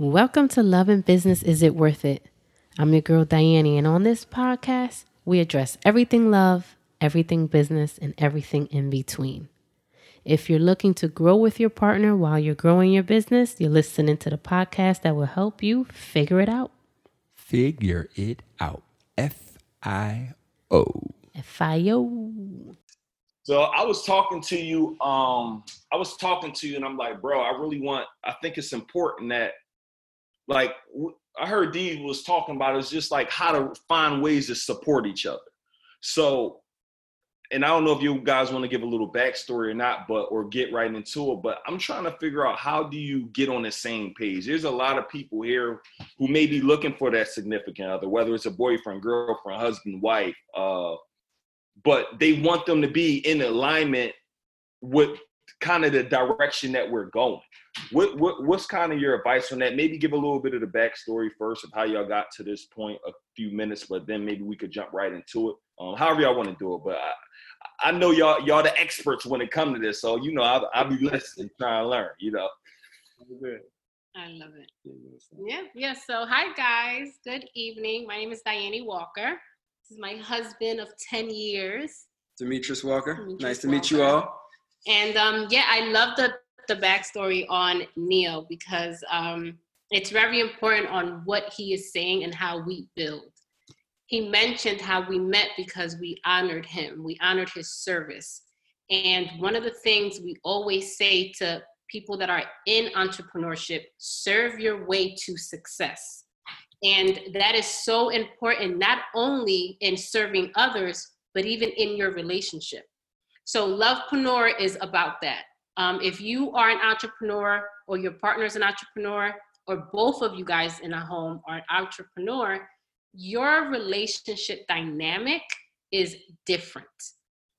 Welcome to Love and Business Is It Worth It? I'm your girl Diane, and on this podcast, we address everything love, everything business, and everything in between. If you're looking to grow with your partner while you're growing your business, you're listening to the podcast that will help you figure it out. Figure it out. F I O. F I O. So I was talking to you. Um, I was talking to you, and I'm like, bro, I really want. I think it's important that like I heard Dee was talking about it's just like how to find ways to support each other. So, and I don't know if you guys want to give a little backstory or not, but or get right into it. But I'm trying to figure out how do you get on the same page. There's a lot of people here who may be looking for that significant other, whether it's a boyfriend, girlfriend, husband, wife, uh, but they want them to be in alignment with kind of the direction that we're going. What, what what's kind of your advice on that? Maybe give a little bit of the backstory first of how y'all got to this point, a few minutes, but then maybe we could jump right into it. Um, however y'all want to do it, but I, I know y'all y'all the experts when it comes to this, so you know I'll, I'll be listening, trying to learn. You know. I love it. Yeah, yeah. So, hi guys. Good evening. My name is Diane Walker. This is my husband of ten years, Demetrius Walker. Demetrius nice to Walker. meet you all. And um, yeah, I love the the backstory on Neil because um, it's very important on what he is saying and how we build. He mentioned how we met because we honored him, we honored his service. And one of the things we always say to people that are in entrepreneurship serve your way to success. And that is so important, not only in serving others, but even in your relationship. So, Lovepreneur is about that. Um, if you are an entrepreneur or your partner is an entrepreneur or both of you guys in a home are an entrepreneur, your relationship dynamic is different.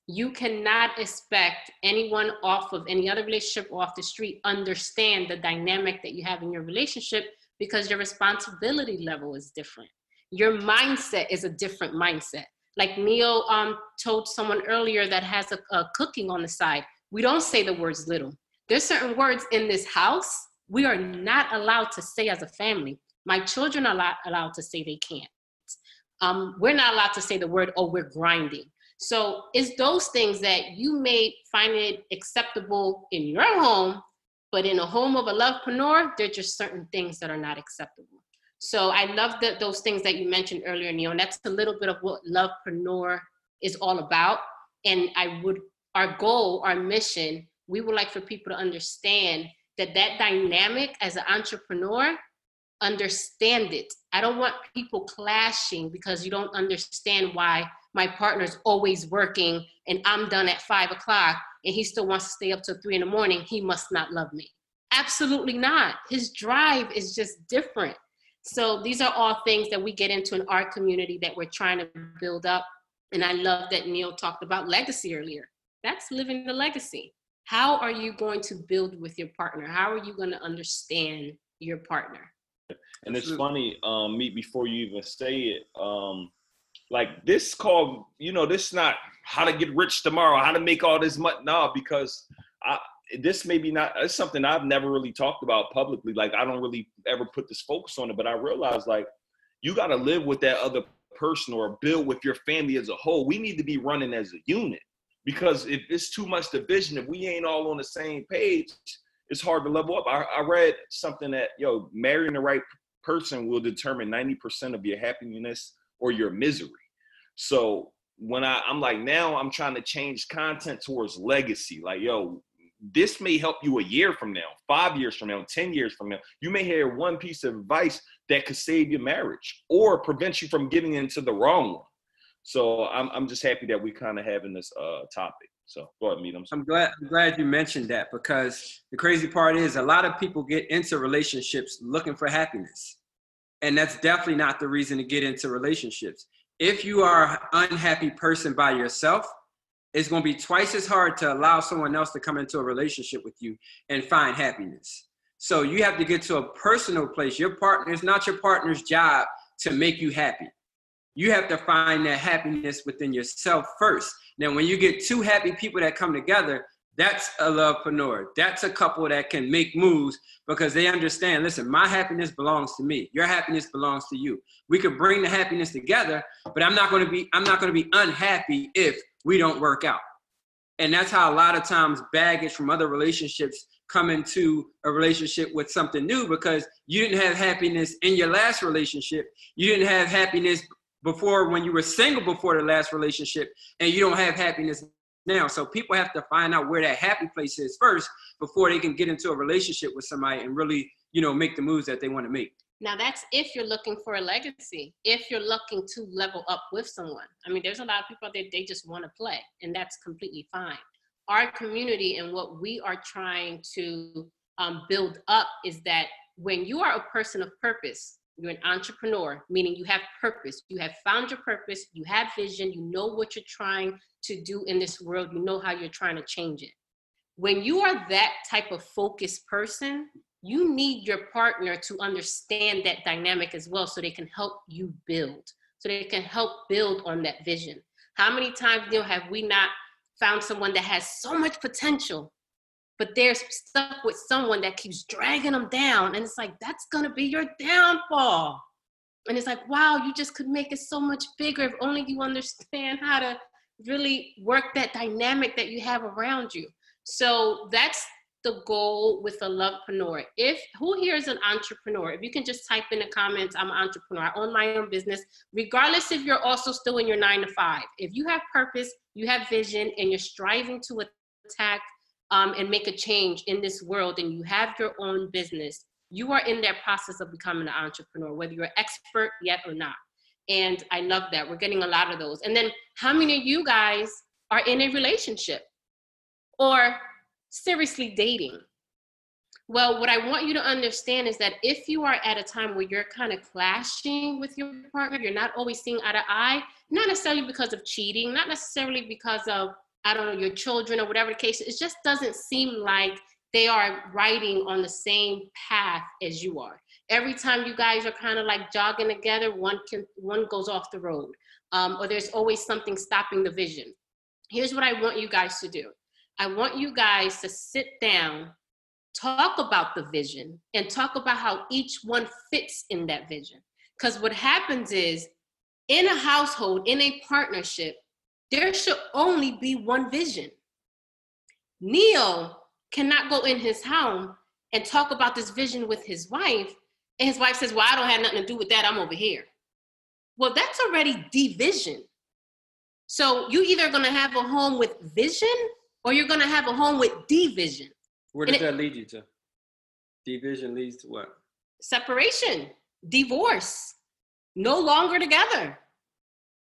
You cannot expect anyone off of any other relationship or off the street understand the dynamic that you have in your relationship because your responsibility level is different. Your mindset is a different mindset. Like Neil um, told someone earlier that has a, a cooking on the side we don't say the words little. There's certain words in this house we are not allowed to say as a family. My children are not allowed to say they can't. Um, we're not allowed to say the word, oh, we're grinding. So it's those things that you may find it acceptable in your home, but in a home of a lovepreneur, there's just certain things that are not acceptable. So I love that those things that you mentioned earlier, Neil, and that's a little bit of what lovepreneur is all about. And I would our goal, our mission, we would like for people to understand that that dynamic as an entrepreneur, understand it. I don't want people clashing because you don't understand why my partner's always working and I'm done at five o'clock and he still wants to stay up till three in the morning. He must not love me. Absolutely not. His drive is just different. So these are all things that we get into in our community that we're trying to build up. And I love that Neil talked about legacy earlier that's living the legacy. How are you going to build with your partner? How are you going to understand your partner? And it's funny, um, me before you even say it, um, like this called, you know, this not how to get rich tomorrow, how to make all this money. No, because I, this maybe not it's something I've never really talked about publicly. Like I don't really ever put this focus on it, but I realized like you got to live with that other person or build with your family as a whole. We need to be running as a unit because if it's too much division, if we ain't all on the same page, it's hard to level up. I, I read something that yo, marrying the right person will determine 90% of your happiness or your misery. So when I, I'm like, now I'm trying to change content towards legacy. Like, yo, this may help you a year from now, five years from now, 10 years from now. You may hear one piece of advice that could save your marriage or prevent you from getting into the wrong one. So I'm I'm just happy that we kind of having this uh topic. So go ahead, meet them. I'm glad I'm glad you mentioned that because the crazy part is a lot of people get into relationships looking for happiness. And that's definitely not the reason to get into relationships. If you are an unhappy person by yourself, it's going to be twice as hard to allow someone else to come into a relationship with you and find happiness. So you have to get to a personal place. Your partner is not your partner's job to make you happy. You have to find that happiness within yourself first. Now, when you get two happy people that come together, That's a lovepreneur. That's a couple that can make moves because they understand, listen, my happiness belongs to me. Your happiness belongs to you. We could bring the happiness together, but I'm not going to be I'm not going to be unhappy if we don't work out. And that's how a lot of times baggage from other relationships come into a relationship with something new because you didn't have happiness in your last relationship. You didn't have happiness before when you were single before the last relationship, and you don't have happiness now. So people have to find out where that happy place is first before they can get into a relationship with somebody and really, you know, make the moves that they want to make. Now that's if you're looking for a legacy, if you're looking to level up with someone. I mean, there's a lot of people that they just want to play, and that's completely fine. Our community and what we are trying to um, build up is that when you are a person of purpose, you're an entrepreneur, meaning you have purpose. You have found your purpose, you have vision, you know what you're trying to do in this world, you know how you're trying to change it. When you are that type of focused person, you need your partner to understand that dynamic as well so they can help you build, so they can help build on that vision. How many times, you know, have we not found someone that has so much potential but they're stuck with someone that keeps dragging them down. And it's like, that's gonna be your downfall. And it's like, wow, you just could make it so much bigger if only you understand how to really work that dynamic that you have around you. So that's the goal with a lovepreneur. If who here is an entrepreneur? If you can just type in the comments, I'm an entrepreneur. I own my own business, regardless if you're also still in your nine to five. If you have purpose, you have vision, and you're striving to attack um, and make a change in this world and you have your own business, you are in that process of becoming an entrepreneur, whether you're expert yet or not. And I love that. We're getting a lot of those. And then how many of you guys are in a relationship or seriously dating? Well, what I want you to understand is that if you are at a time where you're kind of clashing with your partner, you're not always seeing eye to eye, not necessarily because of cheating, not necessarily because of I don't know, your children or whatever the case, it just doesn't seem like they are riding on the same path as you are. Every time you guys are kind of like jogging together, one can one goes off the road, um, or there's always something stopping the vision. Here's what I want you guys to do. I want you guys to sit down, talk about the vision, and talk about how each one fits in that vision. Because what happens is, in a household, in a partnership, there should only be one vision. Neil cannot go in his home and talk about this vision with his wife, and his wife says, Well, I don't have nothing to do with that, I'm over here. Well, that's already division. So you either gonna have a home with vision or you're gonna have a home with division. Where does that lead you to? Division leads to what? Separation, divorce, no longer together,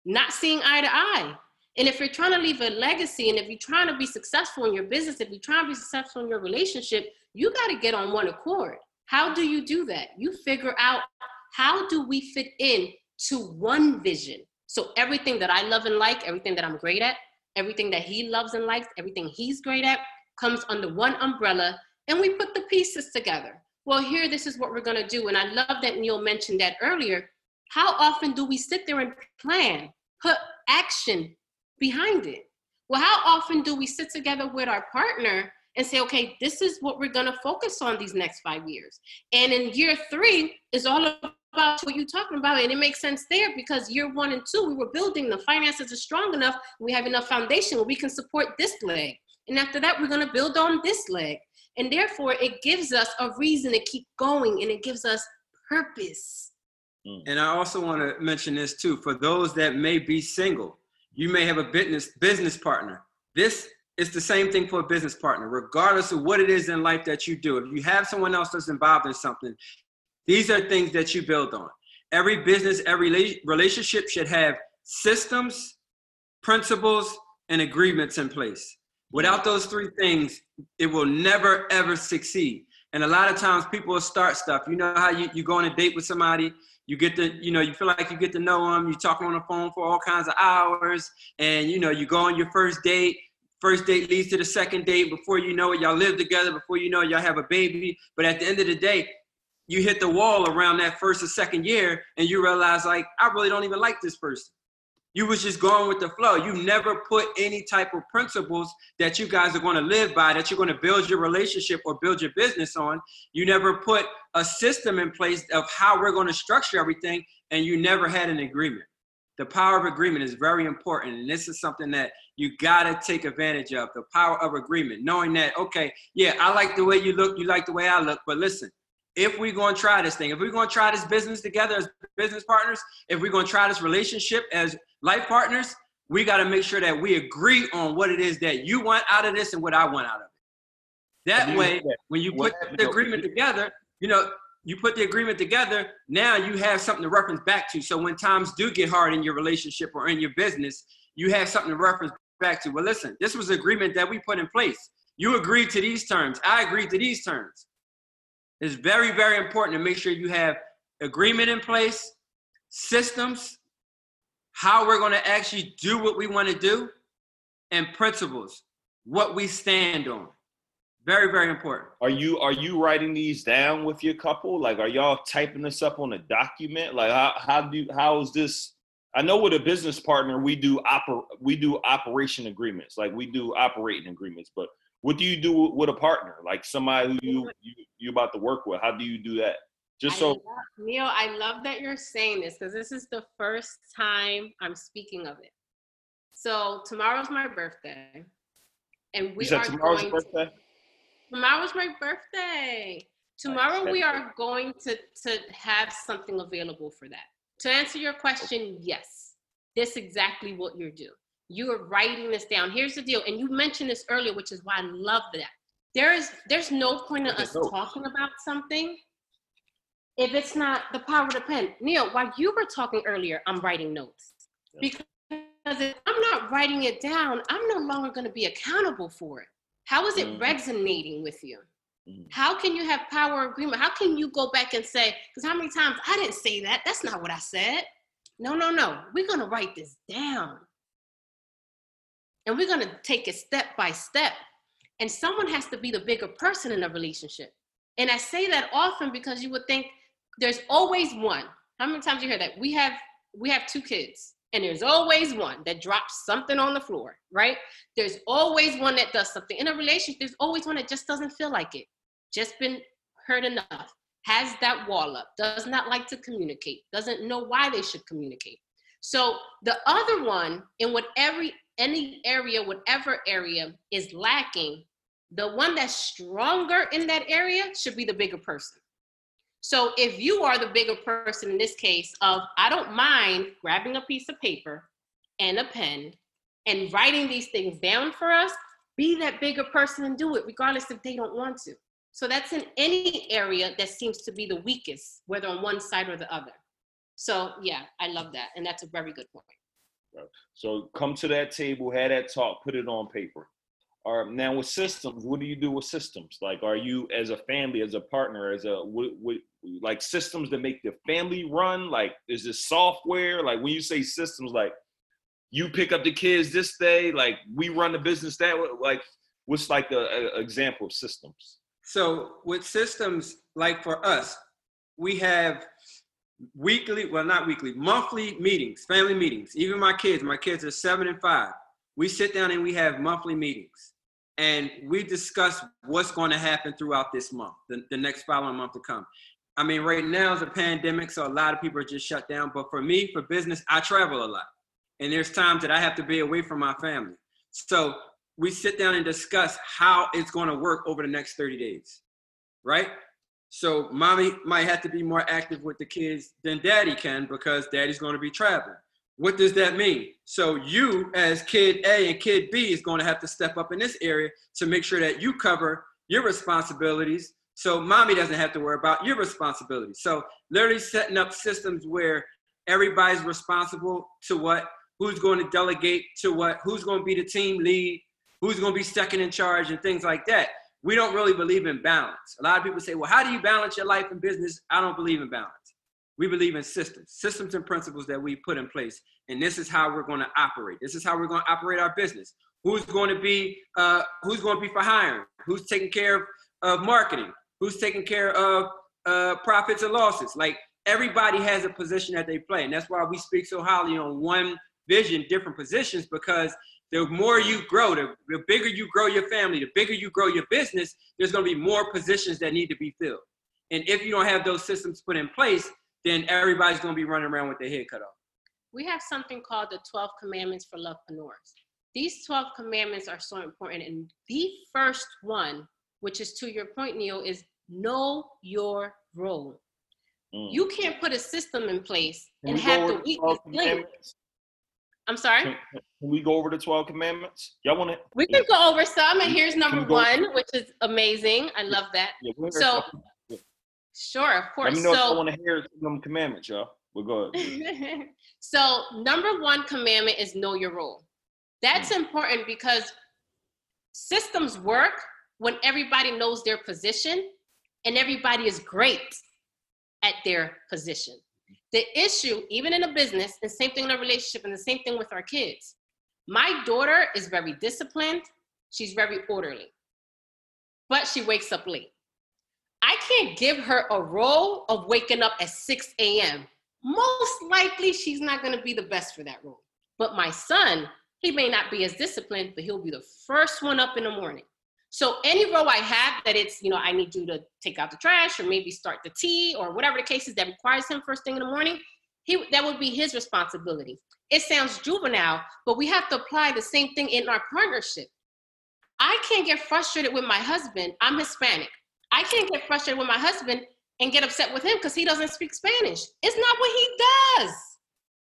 not seeing eye to eye. And if you're trying to leave a legacy and if you're trying to be successful in your business, if you're trying to be successful in your relationship, you got to get on one accord. How do you do that? You figure out how do we fit in to one vision. So everything that I love and like, everything that I'm great at, everything that he loves and likes, everything he's great at comes under one umbrella and we put the pieces together. Well, here this is what we're going to do and I love that Neil mentioned that earlier. How often do we sit there and plan, put action behind it. Well, how often do we sit together with our partner and say, okay, this is what we're going to focus on these next five years? And in year three is all about what you're talking about. And it makes sense there because year one and two, we were building the finances are strong enough. We have enough foundation where we can support this leg. And after that, we're going to build on this leg. And therefore, it gives us a reason to keep going and it gives us purpose. Mm. And I also want to mention this too for those that may be single you may have a business business partner. This is the same thing for a business partner, regardless of what it is in life that you do. If you have someone else that's involved in something, these are things that you build on. Every business, every relationship should have systems, principles, and agreements in place. Without those three things, it will never ever succeed. And a lot of times people start stuff. You know how you, you go on a date with somebody you get to you know you feel like you get to know them you talk on the phone for all kinds of hours and you know you go on your first date. First date leads to the second date. Before you know it y'all live together. Before you know it, y'all have a baby. But at the end of the day you hit the wall around that first or second year and you realize like i really don't even like this person You was just going with the flow. You never put any type of principles that you guys are going to live by, that you're going to build your relationship or build your business on. You never put a system in place of how we're going to structure everything, and you never had an agreement. The power of agreement is very important, and this is something that you got to take advantage of. The power of agreement, knowing that, okay, yeah, I like the way you look, you like the way I look, but listen, if we're going to try this thing, if we're going to try this business together as business partners, if we're going to try this relationship as life partners, we got to make sure that we agree on what it is that you want out of this and what I want out of it. That way, when you put the agreement together, you know, you put the agreement together, now you have something to reference back to. So when times do get hard in your relationship or in your business, you have something to reference back to. Well, listen, this was an agreement that we put in place. You agreed to these terms. I agreed to these terms. It's very, very important to make sure you have agreement in place, systems, how we're going to actually do what we want to do, and principles, what we stand on. Very, very important. Are you are you writing these down with your couple? Like, are y'all typing this up on a document? Like, how how do how is this? I know with a business partner we do oper we do operation agreements, like we do operating agreements. But what do you do with a partner, like somebody who you you you about to work with? How do you do that? Just so love, Neil, I love that you're saying this because this is the first time I'm speaking of it. So tomorrow's my birthday, and we are tomorrow's going birthday. To, tomorrow's my birthday. Tomorrow we are going to to have something available for that. To answer your question, yes, this exactly what you're doing. You are writing this down. Here's the deal, and you mentioned this earlier, which is why I love that. There is there's no point in us talking about something if it's not the power of the pen. Neil, while you were talking earlier, I'm writing notes. Because if I'm not writing it down, I'm no longer going to be accountable for it. How is it Mhm. resonating with you? Mhm. How can you have power agreement? How can you go back and say, because how many times I didn't say that? That's not what I said. No, no, no. We're going to write this down. And we're going to take it step by step. And someone has to be the bigger person in a relationship. And I say that often because you would think there's always one. How many times you hear that? We have we have two kids, and there's always one that drops something on the floor, right? There's always one that does something. In a relationship, there's always one that just doesn't feel like it. Just been hurt enough. Has that wall up, does not like to communicate, doesn't know why they should communicate. So the other one, in whatever any area, whatever area is lacking, the one that's stronger in that area should be the bigger person. So if you are the bigger person in this case of I don't mind grabbing a piece of paper and a pen and writing these things down for us, be that bigger person and do it regardless if they don't want to. So that's in any area that seems to be the weakest, whether on one side or the other. So yeah, I love that. And that's a very good point. So come to that table, have that talk, put it on paper. Or now with systems, what do you do with systems? Like, are you as a family, as a partner, as a what, what, like systems that make the family run? Like, is this software? Like, when you say systems, like you pick up the kids this day, like we run the business that way. Like, what's like a, a uh, example of systems? So with systems like for us, we have weekly, well not weekly, monthly meetings, family meetings. Even my kids, my kids are seven and five. We sit down and we have monthly meetings and we discuss what's going to happen throughout this month, the, the next following month to come. I mean, right now is a pandemic, so a lot of people are just shut down. But for me, for business, I travel a lot. And there's times that I have to be away from my family. So we sit down and discuss how it's going to work over the next 30 days, right? So mommy might have to be more active with the kids than daddy can because daddy's going to be traveling. What does that mean? So you as kid A and kid B is going to have to step up in this area to make sure that you cover your responsibilities so mommy doesn't have to worry about your responsibilities. So literally setting up systems where everybody's responsible to what, who's going to delegate to what, who's going to be the team lead, who's going to be second in charge and things like that. We don't really believe in balance. A lot of people say, well, how do you balance your life and business? I don't believe in balance. We believe in systems, systems and principles that we put in place. And this is how we're going to operate. This is how we're going to operate our business. Who's going to be, uh, who's going to be for hiring? Who's taking care of, of marketing? Who's taking care of uh, profits and losses? Like everybody has a position that they play. And that's why we speak so highly on one vision, different positions because the more you grow, the, the bigger you grow your family, the bigger you grow your business, there's going to be more positions that need to be filled. And if you don't have those systems put in place, then everybody's going to be running around with their head cut off. We have something called the 12 commandments for lovepreneurs. These 12 commandments are so important. And the first one, which is to your point, Neil, is know your role. Mm. You can't put a system in place Can and have the the weakness 12 I'm sorry. Can, can we go over the 12 commandments? Y'all want to? We can go over some, and here's number Can we one, which is amazing. I love that. Yeah, So, some. Sure, of course. Let me know if I want to hear them commandments, y'all. We'll go ahead. so number one commandment is know your role. That's hmm. important because systems work when everybody knows their position and everybody is great at their position. The issue, even in a business, and same thing in a relationship, and the same thing with our kids. My daughter is very disciplined, she's very orderly, but she wakes up late. I can't give her a role of waking up at 6 a.m. Most likely, she's not going to be the best for that role. But my son, he may not be as disciplined, but he'll be the first one up in the morning. So any role I have that it's, you know, I need you to take out the trash or maybe start the tea or whatever the case is that requires him first thing in the morning, he that would be his responsibility. It sounds juvenile, but we have to apply the same thing in our partnership. I can't get frustrated with my husband. I'm Hispanic. I can't get frustrated with my husband and get upset with him because he doesn't speak Spanish. It's not what he does.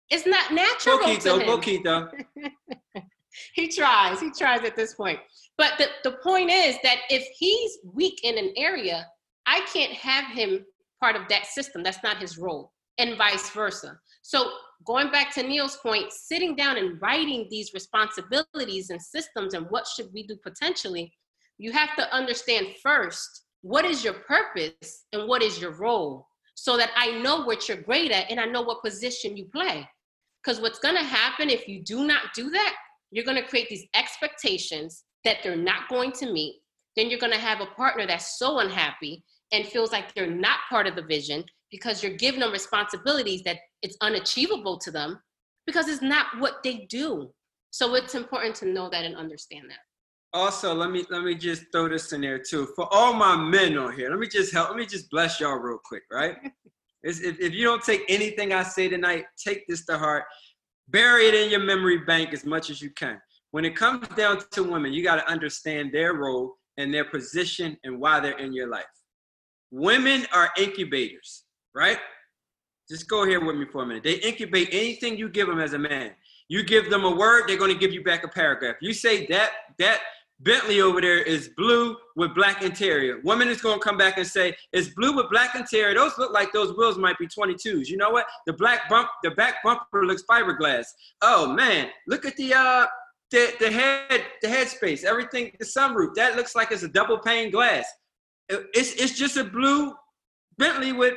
It's not natural to Boquito, him Boquito. he tries he tries at this point but the, the point is that if he's weak in an area i can't have him part of that system that's not his role and vice versa so going back to neil's point sitting down and writing these responsibilities and systems and what should we do potentially you have to understand first what is your purpose and what is your role so that i know what you're great at and i know what position you play because what's going to happen if you do not do that you're going to create these expectations that they're not going to meet. Then you're going to have a partner that's so unhappy and feels like they're not part of the vision because you're giving them responsibilities that it's unachievable to them because it's not what they do. So it's important to know that and understand that. Also, let me let me just throw this in there too. For all my men on here, let me just help. Let me just bless y'all real quick, right? If, if you don't take anything I say tonight, take this to heart. Bury it in your memory bank as much as you can. When it comes down to women, you got to understand their role and their position and why they're in your life. Women are incubators, right? Just go here with me for a minute. They incubate anything you give them as a man. You give them a word, they're going to give you back a paragraph. You say that that Bentley over there is blue with black interior. Woman is going to come back and say it's blue with black interior. Those look like those wheels might be 22s. You know what? The black bump, the back bumper looks fiberglass. Oh man, look at the uh the the head the head space. Everything the sunroof that looks like it's a double pane glass. It's it's just a blue Bentley with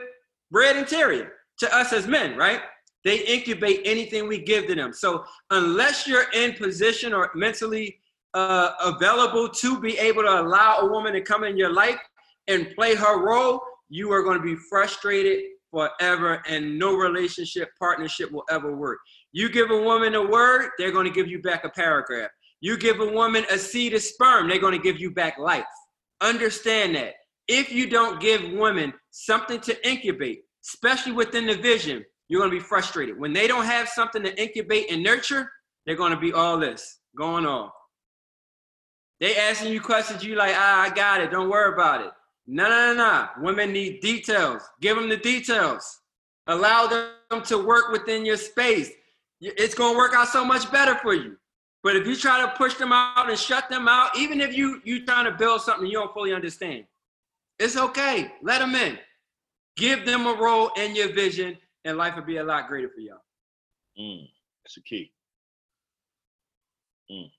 red interior to us as men, right? They incubate anything we give to them. So unless you're in position or mentally uh, available to be able to allow a woman to come in your life and play her role, you are going to be frustrated forever, and no relationship partnership will ever work. You give a woman a word, they're going to give you back a paragraph. You give a woman a seed of sperm, they're going to give you back life. Understand that. If you don't give women something to incubate, especially within the vision, you're going to be frustrated. When they don't have something to incubate and nurture, they're going to be all this going on. They asking you questions, you like, ah, I got it. Don't worry about it. No, no, no, no. Women need details. Give them the details. Allow them to work within your space. It's gonna work out so much better for you. But if you try to push them out and shut them out, even if you you trying to build something you don't fully understand, it's okay. Let them in. Give them a role in your vision, and life will be a lot greater for y'all. Mm, that's the key. Mm.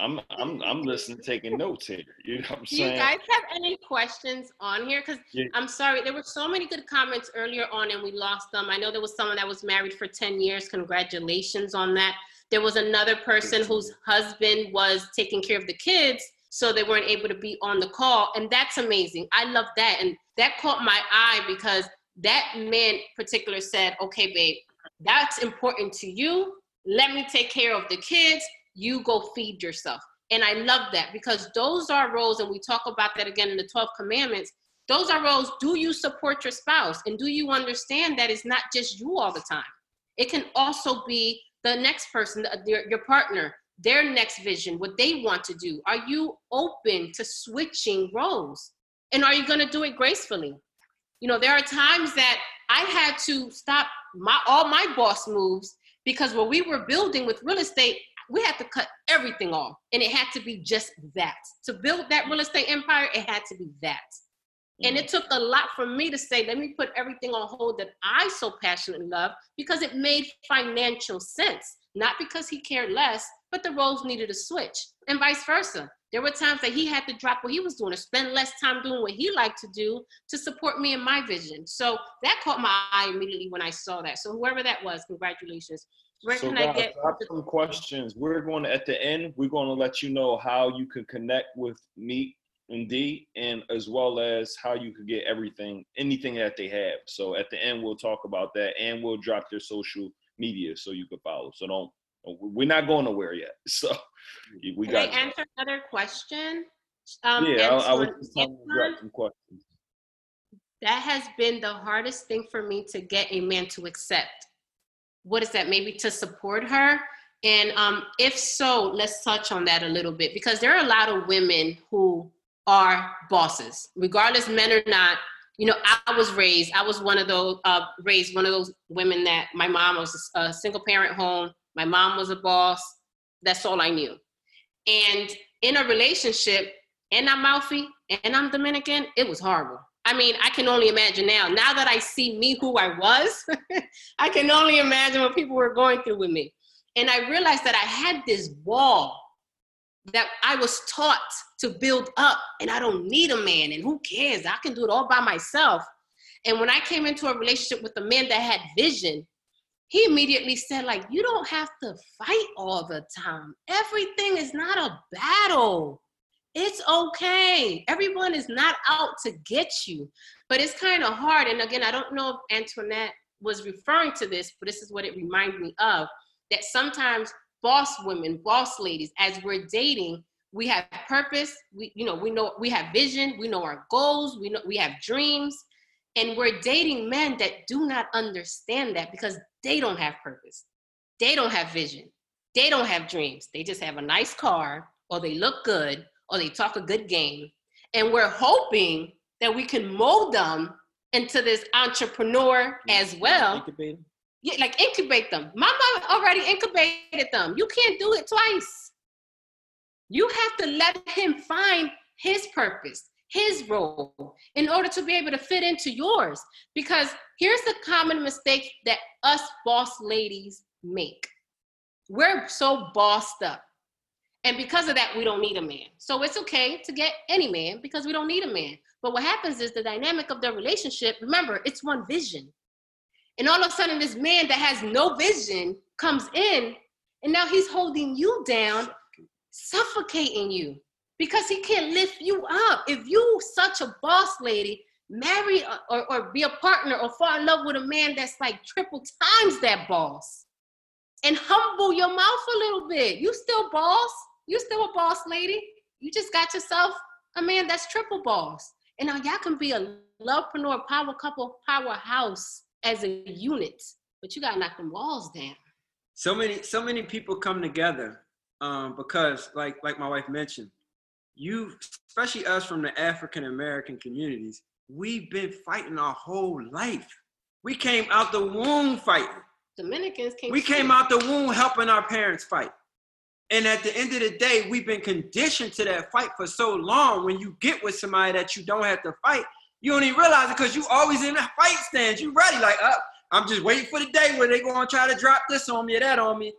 I'm I'm I'm listening, taking notes here. You know what I'm Do you guys have any questions on here? Because Yeah. I'm sorry, there were so many good comments earlier on and we lost them. I know there was someone that was married for 10 years. Congratulations on that. There was another person whose husband was taking care of the kids, so they weren't able to be on the call. And that's amazing. I love that. And that caught my eye because that man particular said, okay, babe, that's important to you. let me take care of the kids, you go feed yourself. And I love that because those are roles, and we talk about that again in the 12 commandments. Those are roles. Do you support your spouse? And do you understand that it's not just you all the time? It can also be the next person, your, your partner, their next vision, what they want to do. Are you open to switching roles? And are you going to do it gracefully? You know, there are times that I had to stop my all my boss moves because what we were building with real estate, we had to cut everything off. And it had to be just that. To build that real estate empire, it had to be that. And it mm. took a lot for me to say, let me put everything on hold that I so passionately love because it made financial sense. Not because he cared less, but the roles needed to switch, and vice versa. There were times that he had to drop what he was doing or spend less time doing what he liked to do to support me in my vision. So that caught my eye immediately when I saw that. So whoever that was, congratulations. Where so can guys, I get have some questions? We're going to, at the end, we're going to let you know how you can connect with me and D, and as well as how you could get everything, anything that they have. So at the end, we'll talk about that, and we'll drop their social media so you can follow. So don't we're not going nowhere yet. So we Can got. I answer another question? Um, yeah, I, I was just to drop some questions. That has been the hardest thing for me to get a man to accept. What is that? Maybe to support her. And um, if so, let's touch on that a little bit because there are a lot of women who are bosses, regardless men or not. You know, I was raised. I was one of those uh, raised one of those women that my mom was a single parent home my mom was a boss. That's all I knew. And in a relationship, and I'm mouthy and I'm Dominican, it was horrible. I mean, I can only imagine now. Now that I see me who I was, I can only imagine what people were going through with me. And I realized that I had this wall that I was taught to build up, and I don't need a man, and who cares? I can do it all by myself. And when I came into a relationship with a man that had vision, he immediately said like you don't have to fight all the time everything is not a battle it's okay everyone is not out to get you but it's kind of hard and again i don't know if antoinette was referring to this but this is what it reminded me of that sometimes boss women boss ladies as we're dating we have purpose we you know we know we have vision we know our goals we know we have dreams and we're dating men that do not understand that because they don't have purpose. They don't have vision. They don't have dreams. They just have a nice car, or they look good, or they talk a good game. And we're hoping that we can mold them into this entrepreneur as well. Incubate Yeah, like incubate them. My mom already incubated them. You can't do it twice. You have to let him find his purpose his role in order to be able to fit into yours. Because here's the common mistake that us boss ladies make we're so bossed up. And because of that, we don't need a man. So it's okay to get any man because we don't need a man. But what happens is the dynamic of their relationship, remember, it's one vision. And all of a sudden, this man that has no vision comes in, and now he's holding you down, suffocating you because he can't lift you up. If you such a boss lady, marry or, or be a partner or fall in love with a man that's like triple times that boss and humble your mouth a little bit. You still boss. You still a boss lady. You just got yourself a man that's triple boss. And now y'all can be a lovepreneur, power couple, powerhouse as a unit, but you gotta knock them walls down. So many, so many people come together um, because, like, like my wife mentioned, you, especially us from the African American communities, we've been fighting our whole life. We came out the womb fighting. Dominicans came. We came out the womb helping our parents fight. And at the end of the day, we've been conditioned to that fight for so long. When you get with somebody that you don't have to fight, you don't even realize it because you always in the fight stance. You ready, like, up. I'm just waiting for the day where they're gonna try to drop this on me or that on me.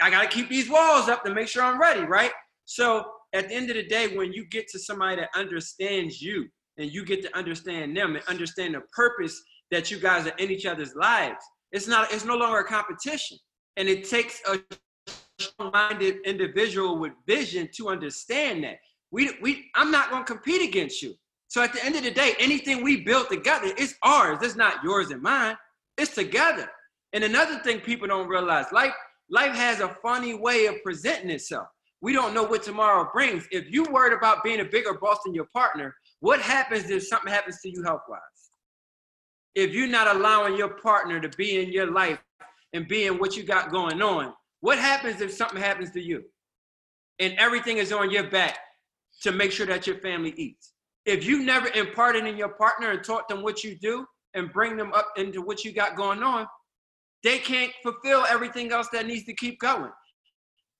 I gotta keep these walls up to make sure I'm ready, right? So at the end of the day, when you get to somebody that understands you and you get to understand them and understand the purpose that you guys are in each other's lives, it's not it's no longer a competition. And it takes a strong-minded individual with vision to understand that. We, we I'm not gonna compete against you. So at the end of the day, anything we build together, it's ours. It's not yours and mine. It's together. And another thing people don't realize, life life has a funny way of presenting itself. We don't know what tomorrow brings. If you worried about being a bigger boss than your partner, what happens if something happens to you health wise? If you're not allowing your partner to be in your life and be in what you got going on, what happens if something happens to you and everything is on your back to make sure that your family eats? If you never imparted in your partner and taught them what you do and bring them up into what you got going on, they can't fulfill everything else that needs to keep going.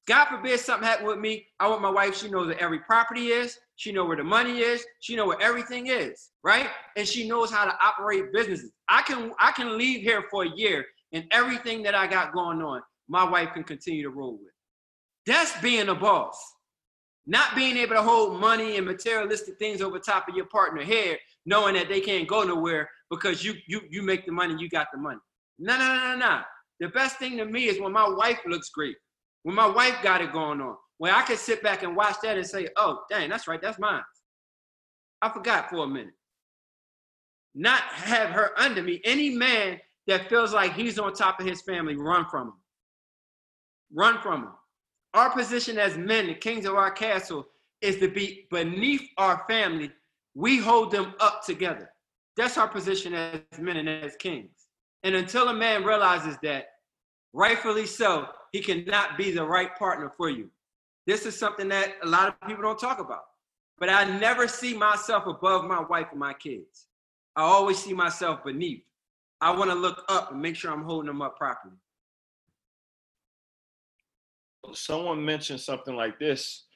God forbid something happen with me. I want my wife. She knows where every property is. She know where the money is. She know where everything is, right? And she knows how to operate businesses. I can I can leave here for a year and everything that I got going on, my wife can continue to roll with. That's being a boss. Not being able to hold money and materialistic things over top of your partner head, knowing that they can't go nowhere because you you you make the money, you got the money. No, no, no, no, no. The best thing to me is when my wife looks great, when my wife got it going on, when I can sit back and watch that and say, oh, dang, that's right, that's mine. I forgot for a minute. Not have her under me. Any man that feels like he's on top of his family, run from him. Run from them. Our position as men, the kings of our castle, is to be beneath our family. We hold them up together. That's our position as men and as kings. And until a man realizes that, rightfully so, he cannot be the right partner for you. This is something that a lot of people don't talk about. But I never see myself above my wife and my kids. I always see myself beneath. I want to look up and make sure I'm holding them up properly. Someone mentioned something like this.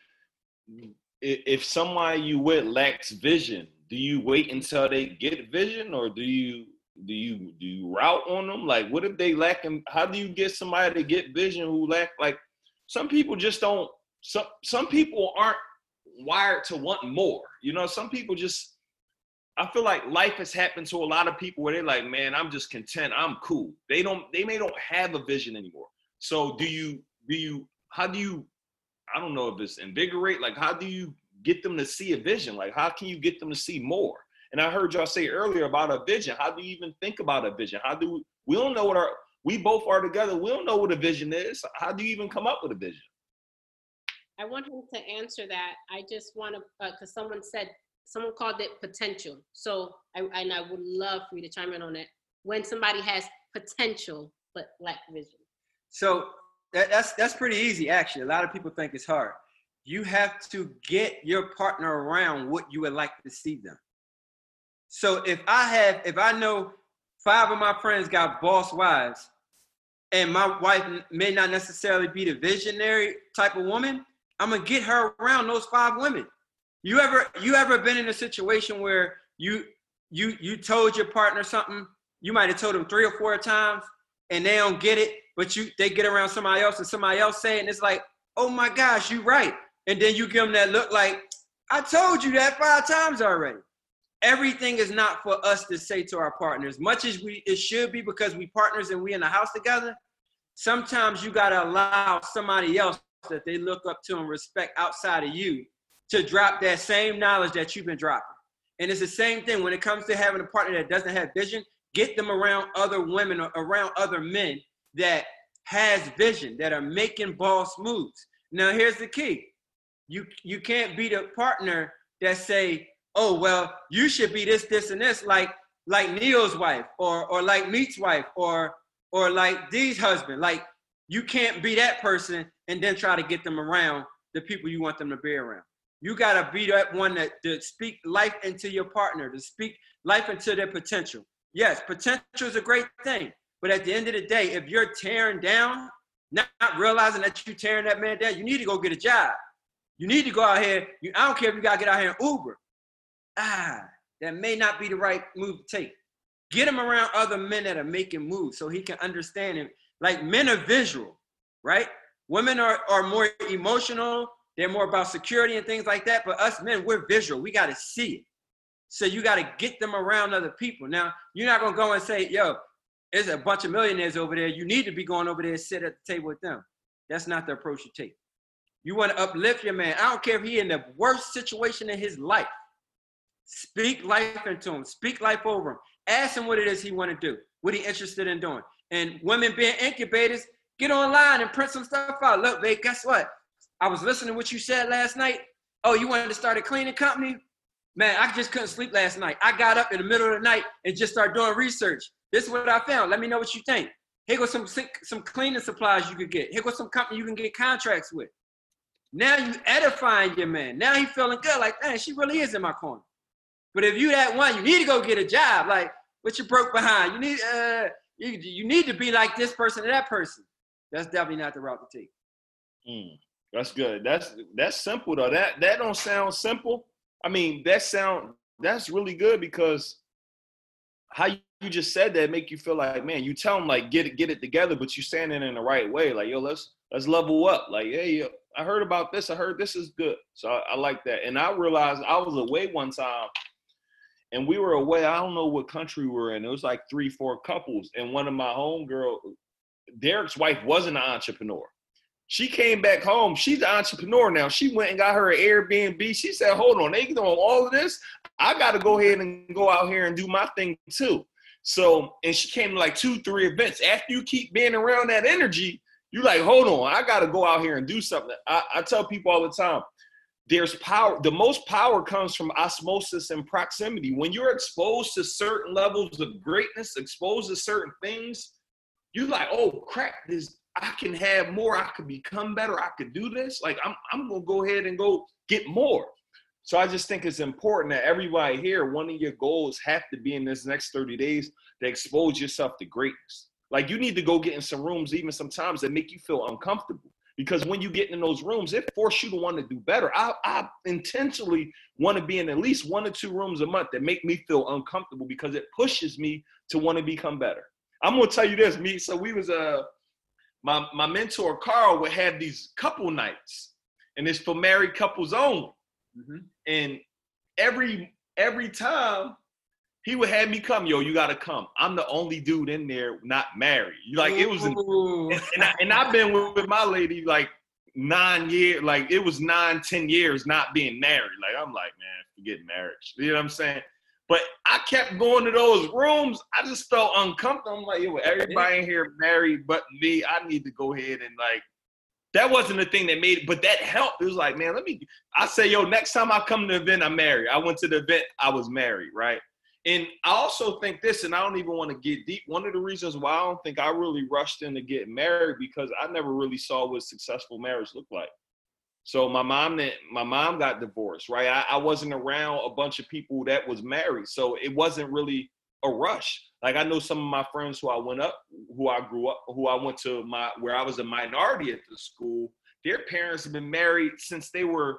If somebody you with lacks vision, do you wait until they get vision or do you do you do you route on them? Like, what if they lack? How do you get somebody to get vision who lack? Like, some people just don't. Some some people aren't wired to want more. You know, some people just. I feel like life has happened to a lot of people where they're like, man, I'm just content. I'm cool. They don't. They may don't have a vision anymore. So do you? Do you? How do you? I don't know if it's invigorate. Like, how do you get them to see a vision? Like, how can you get them to see more? And I heard y'all say earlier about a vision. How do you even think about a vision? How do we, we don't know what our, we both are together. We don't know what a vision is. How do you even come up with a vision? I want him to answer that. I just want to, because uh, someone said, someone called it potential. So, I, and I would love for you to chime in on it. When somebody has potential but lack vision. So that, that's that's pretty easy. Actually, a lot of people think it's hard. You have to get your partner around what you would like to see them. So if I have, if I know five of my friends got boss wives, and my wife may not necessarily be the visionary type of woman, I'm gonna get her around those five women. You ever you ever been in a situation where you you you told your partner something, you might have told them three or four times, and they don't get it, but you they get around somebody else and somebody else say it, and it's like, oh my gosh, you right. And then you give them that look like, I told you that five times already. Everything is not for us to say to our partners. Much as we it should be because we partners and we in the house together sometimes you got to allow somebody else that they look up to and respect outside of you to drop that same knowledge that you've been dropping. And it's the same thing when it comes to having a partner that doesn't have vision get them around other women or around other men that has vision that are making boss moves. Now here's the key. You you can't be the partner that say oh well you should be this this and this like like neil's wife or or like meat's wife or or like dee's husband. Like you can't be that person and then try to get them around the people you want them to be around. You got to be that one that to speak life into your partner to speak life into their potential yes potential is a great thing but at the end of the day if you're tearing down not, realizing that you're tearing that man down you need to go get a job you need to go out here you, i don't care if you got to get out here and uber ah, that may not be the right move to take. Get him around other men that are making moves so he can understand him. Like men are visual, right? Women are, are more emotional, they're more about security and things like that. But us men, we're visual. We got to see it. So you got to get them around other people. Now, you're not going to go and say, yo, there's a bunch of millionaires over there. You need to be going over there and sit at the table with them. That's not the approach you take. You want to uplift your man. I don't care if he in the worst situation in his life. Speak life into him. Speak life over him. Ask him what it is he want to do, what he interested in doing. And women being incubators, Get online and print some stuff out. Look, babe, guess what? I was listening to what you said last night. Oh, you wanted to start a cleaning company? Man, I just couldn't sleep last night. I got up in the middle of the night and just started doing research. This is what I found. Let me know what you think. Here goes some some cleaning supplies you could get. Here goes some company you can get contracts with. Now you edifying your man. Now he feeling good. Like, man, she really is in my corner. But if you that one, you need to go get a job. Like, what you broke behind? You need uh, you, you need to be like this person or that person. That's definitely not the route to take. Mm, that's good. That's that's simple though. That that don't sound simple. I mean, that sound that's really good because how you, just said that make you feel like, man, you tell them like get it get it together, but you're saying it in the right way. Like, yo, let's let's level up. Like, hey, yo, I heard about this. I heard this is good. So I, I like that. And I realized I was away one time and we were away. I don't know what country we were in. It was like three, four couples. And one of my homegirl, Derek's wife, wasn't an entrepreneur. She came back home. She's an entrepreneur now. She went and got her an Airbnb. She said, "Hold on, they doing all of this. I got to go ahead and go out here and do my thing too." So, and she came to like two, three events. After you keep being around that energy, you're like, hold on, I got to go out here and do something. I, I tell people all the time, there's power. The most power comes from osmosis and proximity. When you're exposed to certain levels of greatness, exposed to certain things, you're like, oh crap, this I can have more, I could become better, I could do this. Like I'm I'm gonna go ahead and go get more. So I just think it's important that everybody here, one of your goals have to be in this next 30 days to expose yourself to greatness. Like you need to go get in some rooms, even sometimes that make you feel uncomfortable. Because when you get in those rooms, it forces you to want to do better. I, I intentionally want to be in at least one or two rooms a month that make me feel uncomfortable because it pushes me to want to become better. I'm gonna tell you this, me. So we was uh my my mentor Carl would have these couple nights, and it's for married couples only. Mm-hmm. And every every time he would have me come, yo, you gotta come. I'm the only dude in there not married. Like it was, and, and, I, and I've been with, with my lady like nine years, like it was nine, ten years not being married. Like I'm like, man, forget marriage. You know what I'm saying? But I kept going to those rooms. I just felt uncomfortable. I'm like, yo, everybody in here married but me. I need to go ahead and like that wasn't the thing that made it, but that helped. It was like, man, let me. I say, yo, next time I come to the event, I'm married. I went to the event, I was married, right? And I also think this, and I don't even want to get deep. One of the reasons why I don't think I really rushed into getting married because I never really saw what successful marriage looked like. So my mom, my mom got divorced, right? I, I wasn't around a bunch of people that was married, so it wasn't really a rush. Like I know some of my friends who I went up, who I grew up, who I went to my where I was a minority at the school. Their parents have been married since they were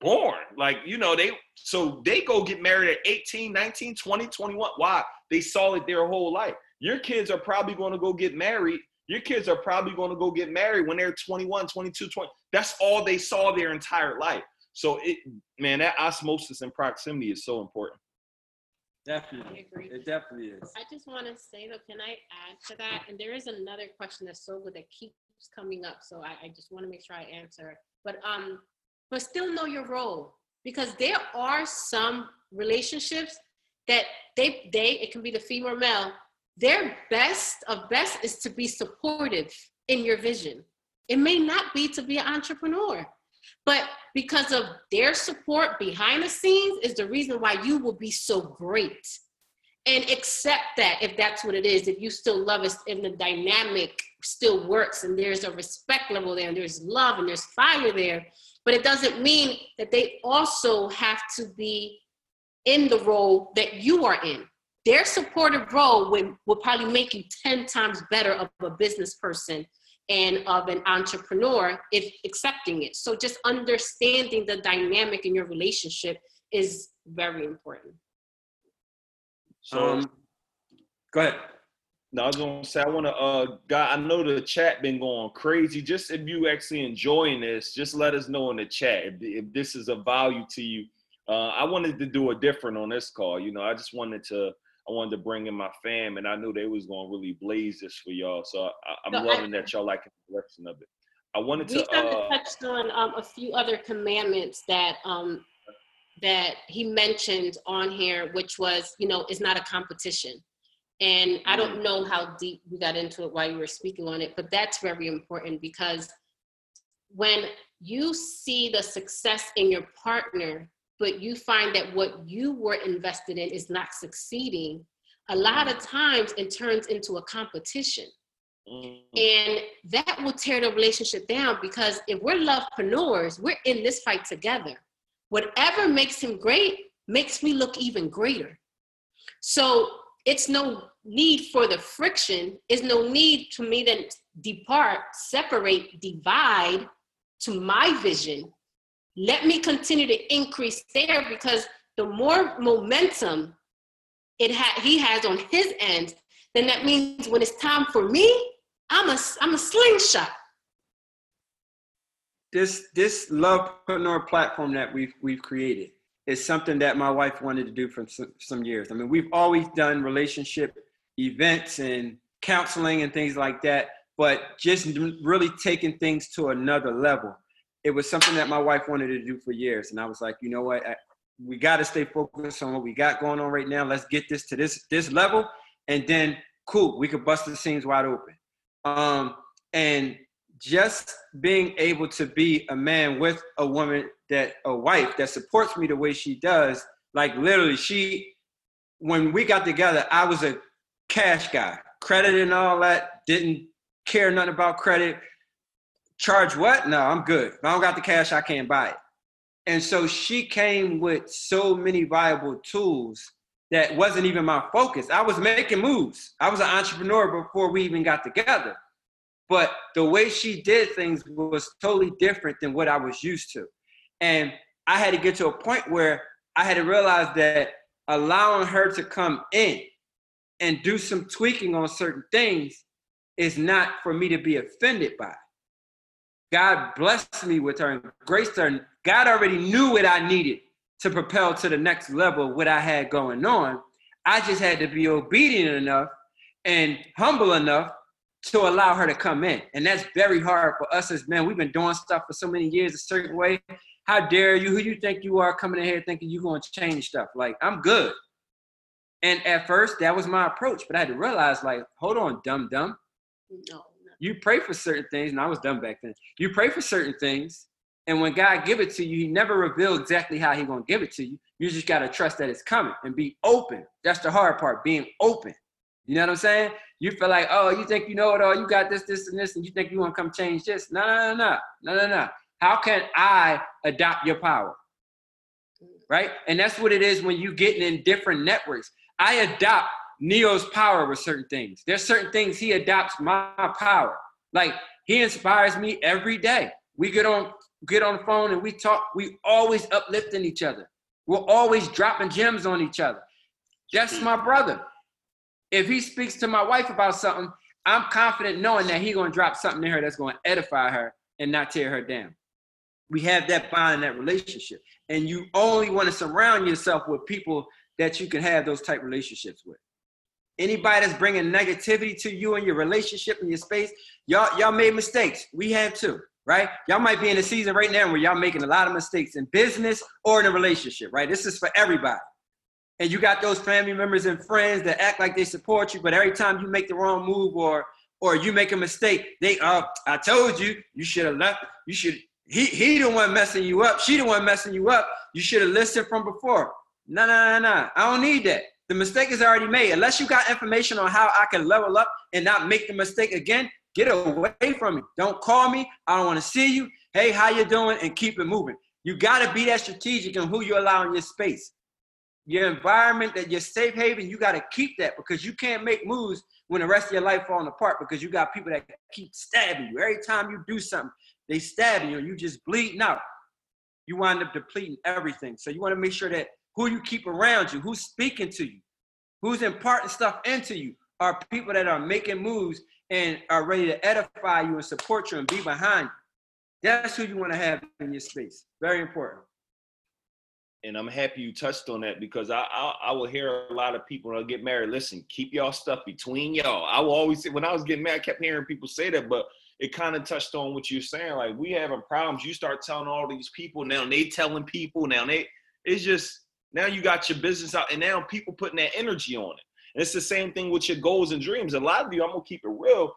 born. Like, you know, they so they go get married at 18, 19, 20, 21. Why? They saw it their whole life. Your kids are probably going to go get married. Your kids are probably going to go get married when they're 21, 22, 20. That's all they saw their entire life. So it man, that osmosis and proximity is so important. Definitely. It definitely is. I just want to say though, can I add to that? And there is another question that's so good that keeps coming up. So I, I just want to make sure I answer. But um, but still know your role because there are some relationships that they they it can be the female or male their best of best is to be supportive in your vision it may not be to be an entrepreneur but because of their support behind the scenes is the reason why you will be so great and accept that if that's what it is if you still love us and the dynamic still works and there's a respect level there and there's love and there's fire there but it doesn't mean that they also have to be in the role that you are in. Their supportive role will, will probably make you 10 times better of a business person and of an entrepreneur if accepting it. So just understanding the dynamic in your relationship is very important. So um, go ahead. No, I was gonna say I wanna uh guy I know the chat been going crazy. Just if you actually enjoying this, just let us know in the chat if, if this is a value to you. Uh, I wanted to do a different on this call. You know, I just wanted to I wanted to bring in my fam, and I knew they was gonna really blaze this for y'all. So I, am so loving I, that y'all like the direction of it. I wanted to. We uh, touched on um, a few other commandments that um, that he mentioned on here, which was you know it's not a competition And I don't know how deep we got into it while you were speaking on it, but that's very important because when you see the success in your partner, but you find that what you were invested in is not succeeding, a lot of times it turns into a competition. Mm. And that will tear the relationship down because if we're lovepreneurs, we're in this fight together. Whatever makes him great makes me look even greater. So it's no need for the friction, it's no need to me then depart, separate, divide to my vision. Let me continue to increase there because the more momentum it ha- he has on his end, then that means when it's time for me, I'm a I'm a slingshot. This this lovepreneur platform that we've we've created is something that my wife wanted to do for some, some years. I mean, we've always done relationship events and counseling and things like that, but just really taking things to another level. It was something that my wife wanted to do for years, and I was like, you know what, I, we got to stay focused on what we got going on right now. Let's get this to this this level, and then cool, we could bust the seams wide open. Um, and just being able to be a man with a woman that a wife that supports me the way she does, like literally, she when we got together, I was a cash guy, credit and all that, didn't care nothing about credit. Charge what? No, I'm good. If I don't got the cash, I can't buy it. And so she came with so many viable tools that wasn't even my focus. I was making moves. I was an entrepreneur before we even got together. But the way she did things was totally different than what I was used to. And I had to get to a point where I had to realize that allowing her to come in and do some tweaking on certain things is not for me to be offended by. God blessed me with her and graced her. And God already knew what I needed to propel to the next level what I had going on. I just had to be obedient enough and humble enough to allow her to come in. And that's very hard for us as men. We've been doing stuff for so many years a certain way. How dare you? Who you think you are coming in here thinking you're going to change stuff? Like, I'm good. And at first, that was my approach. But I had to realize, like, hold on, dumb dumb. No. You pray for certain things, and I was dumb back then. You pray for certain things, and when God give it to you, He never reveal exactly how He gonna give it to you. You just gotta trust that it's coming and be open. That's the hard part, being open. You know what I'm saying? You feel like, oh, you think you know it all, you got this, this, and this, and you think you want to come change this. No, no, no, no, no, no. How can I adopt your power? Right? And that's what it is when you getting in different networks. I adopt Neo's power with certain things. There's certain things he adopts my power. Like he inspires me every day. We get on get on the phone and we talk. We always uplifting each other. We're always dropping gems on each other. That's my brother if he speaks to my wife about something, I'm confident knowing that he's gonna drop something to her that's gonna edify her and not tear her down. We have that bond in that relationship. And you only want to surround yourself with people that you can have those type relationships with. Anybody that's bringing negativity to you in your relationship in your space, y'all y'all made mistakes. We have too, right? Y'all might be in a season right now where y'all making a lot of mistakes in business or in a relationship, right? This is for everybody and you got those family members and friends that act like they support you, but every time you make the wrong move or or you make a mistake, they uh I told you you should have left. You should he he the one messing you up. She the one messing you up. You should have listened from before. No, no, no, no. I don't need that. The mistake is already made. Unless you got information on how I can level up and not make the mistake again, get away from me. Don't call me. I don't want to see you. Hey, how you doing? And keep it moving. You got to be that strategic in who you allow in your space your environment, that your safe haven, you got to keep that because you can't make moves when the rest of your life falling apart because you got people that keep stabbing you. Every time you do something, they stab you and you just bleeding out. You wind up depleting everything. So you want to make sure that who you keep around you, who's speaking to you, who's imparting stuff into you, are people that are making moves and are ready to edify you and support you and be behind you. That's who you want to have in your space. Very important and I'm happy you touched on that because I, I, I will hear a lot of people when I get married. Listen, keep y'all stuff between y'all. I will always say when I was getting married, I kept hearing people say that, but it kind of touched on what you're saying. Like we having problems. You start telling all these people now. They telling people now. They it's just now you got your business out, and now people putting that energy on it. And it's the same thing with your goals and dreams. A lot of you, I'm gonna keep it real.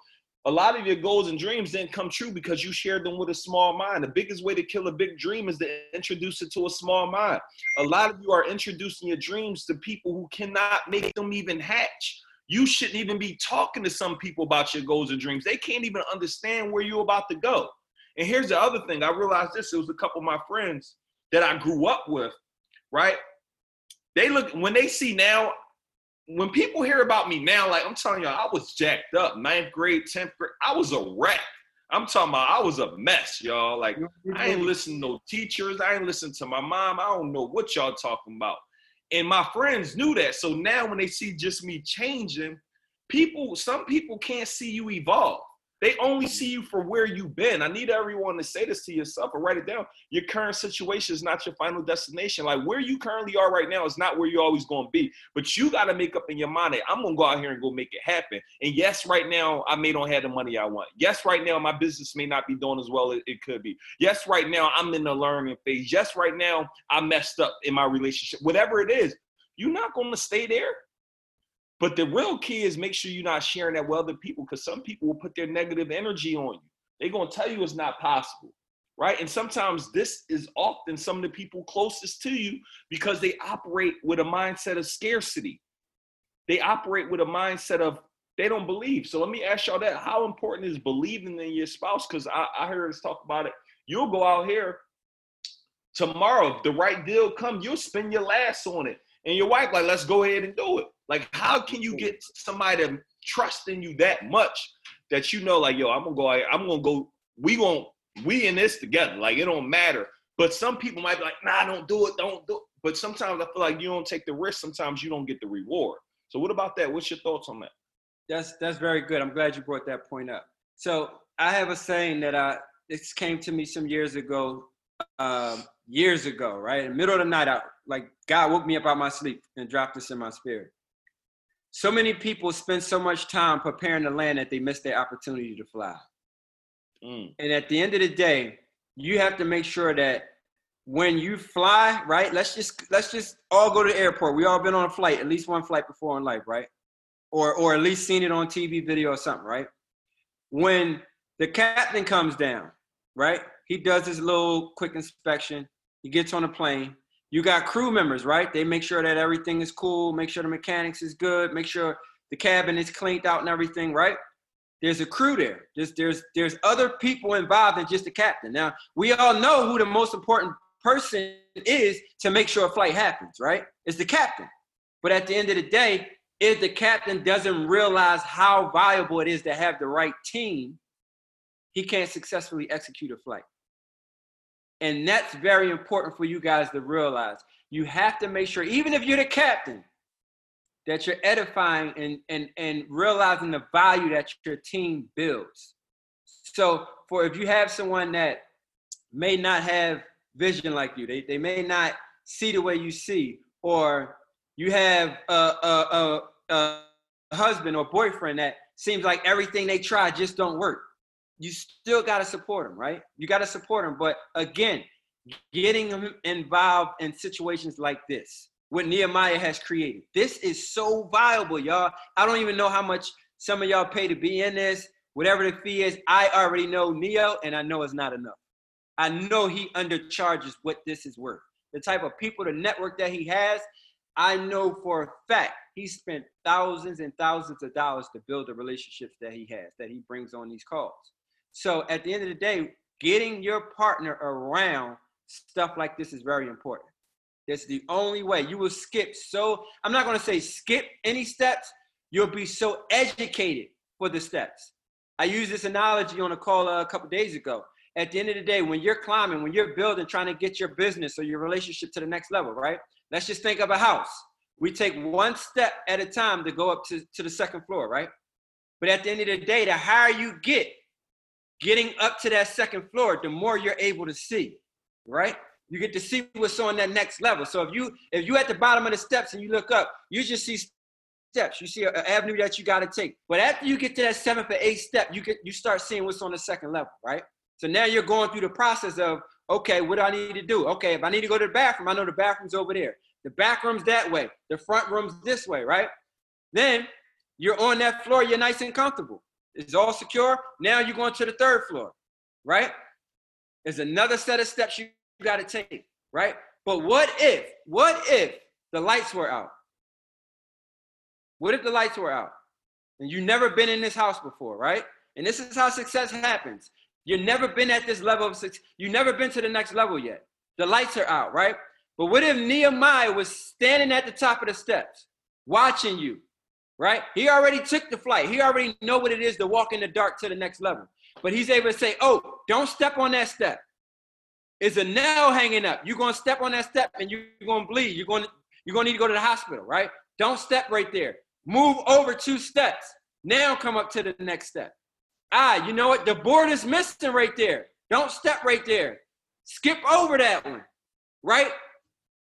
A lot of your goals and dreams didn't come true because you shared them with a small mind. The biggest way to kill a big dream is to introduce it to a small mind. A lot of you are introducing your dreams to people who cannot make them even hatch. You shouldn't even be talking to some people about your goals and dreams. They can't even understand where you're about to go. And here's the other thing. I realized this. It was a couple of my friends that I grew up with, right? They look when they see now, when people hear about me now, like I'm telling y'all, I was jacked up, ninth grade, 10th grade. I was a wreck. I'm talking about I was a mess, y'all. Like I ain't listen to no teachers. I ain't listen to my mom. I don't know what y'all talking about. And my friends knew that. So now when they see just me changing, people, some people can't see you evolve. They only see you for where you've been. I need everyone to say this to yourself or write it down. Your current situation is not your final destination. Like where you currently are right now is not where you're always going to be. But you got to make up in your mind that I'm going to go out here and go make it happen. And yes, right now I may not have the money I want. Yes, right now my business may not be doing as well as it could be. Yes, right now I'm in the learning phase. Yes, right now I messed up in my relationship. Whatever it is, you're not going to stay there. But the real key is make sure you're not sharing that with other people because some people will put their negative energy on you. They're going to tell you it's not possible, right? And sometimes this is often some of the people closest to you because they operate with a mindset of scarcity. They operate with a mindset of they don't believe. So let me ask y'all that. How important is believing in your spouse? Because I, I heard us talk about it. You'll go out here tomorrow, if the right deal come, you'll spend your last on it. And your wife, like, let's go ahead and do it. Like, how can you get somebody to trust in you that much that you know, like, yo, I'm gonna go, I'm gonna go, we gonna, we in this together. Like, it don't matter. But some people might be like, nah, don't do it, don't do it. But sometimes I feel like you don't take the risk. Sometimes you don't get the reward. So what about that? What's your thoughts on that? That's that's very good. I'm glad you brought that point up. So I have a saying that I this came to me some years ago, um, years ago, right? In the middle of the night, I like God woke me up out my sleep and dropped this in my spirit. So many people spend so much time preparing to land that they miss their opportunity to fly. Mm. And at the end of the day, you have to make sure that when you fly, right? Let's just let's just all go to the airport. We all been on a flight, at least one flight before in life, right? Or or at least seen it on TV video or something, right? When the captain comes down, right? He does his little quick inspection. He gets on a plane. You got crew members, right? They make sure that everything is cool, make sure the mechanics is good, make sure the cabin is cleaned out and everything, right? There's a crew there. There's there's there's other people involved than just the captain. Now, we all know who the most important person is to make sure a flight happens, right? It's the captain. But at the end of the day, if the captain doesn't realize how valuable it is to have the right team, he can't successfully execute a flight. And that's very important for you guys to realize. You have to make sure, even if you're the captain, that you're edifying and, and, and realizing the value that your team builds. So, for if you have someone that may not have vision like you, they, they may not see the way you see, or you have a, a, a, a husband or boyfriend that seems like everything they try just don't work you still got to support them, right? You got to support them. But again, getting them involved in situations like this, what Nehemiah has created, this is so valuable, y'all. I don't even know how much some of y'all pay to be in this. Whatever the fee is, I already know Neo, and I know it's not enough. I know he undercharges what this is worth. The type of people, the network that he has, I know for a fact he spent thousands and thousands of dollars to build the relationships that he has, that he brings on these calls. So at the end of the day, getting your partner around stuff like this is very important. That's the only way you will skip. So I'm not going to say skip any steps. You'll be so educated for the steps. I used this analogy on a call uh, a couple days ago. At the end of the day, when you're climbing, when you're building, trying to get your business or your relationship to the next level, right? Let's just think of a house. We take one step at a time to go up to, to the second floor, right? But at the end of the day, the higher you get, getting up to that second floor, the more you're able to see, right? You get to see what's on that next level. So if you if you at the bottom of the steps and you look up, you just see steps. You see an avenue that you got to take. But after you get to that seventh or eighth step, you get you start seeing what's on the second level, right? So now you're going through the process of okay, what do I need to do? Okay, if I need to go to the bathroom, I know the bathroom's over there. The back room's that way. The front room's this way, right? Then you're on that floor, you're nice and comfortable. It's all secure. Now you're going to the third floor, right? There's another set of steps you got to take, right? But what if, what if the lights were out? What if the lights were out? And you've never been in this house before, right? And this is how success happens. You've never been at this level of success. You've never been to the next level yet. The lights are out, right? But what if Nehemiah was standing at the top of the steps, watching you, right? He already took the flight. He already know what it is to walk in the dark to the next level. But he's able to say, "Oh, don't step on that step. Is a nail hanging up? You're gonna step on that step and you're gonna bleed. You're gonna you're gonna need to go to the hospital, right? Don't step right there. Move over two steps. Now come up to the next step. Ah, you know what? The board is missing right there. Don't step right there. Skip over that one, right?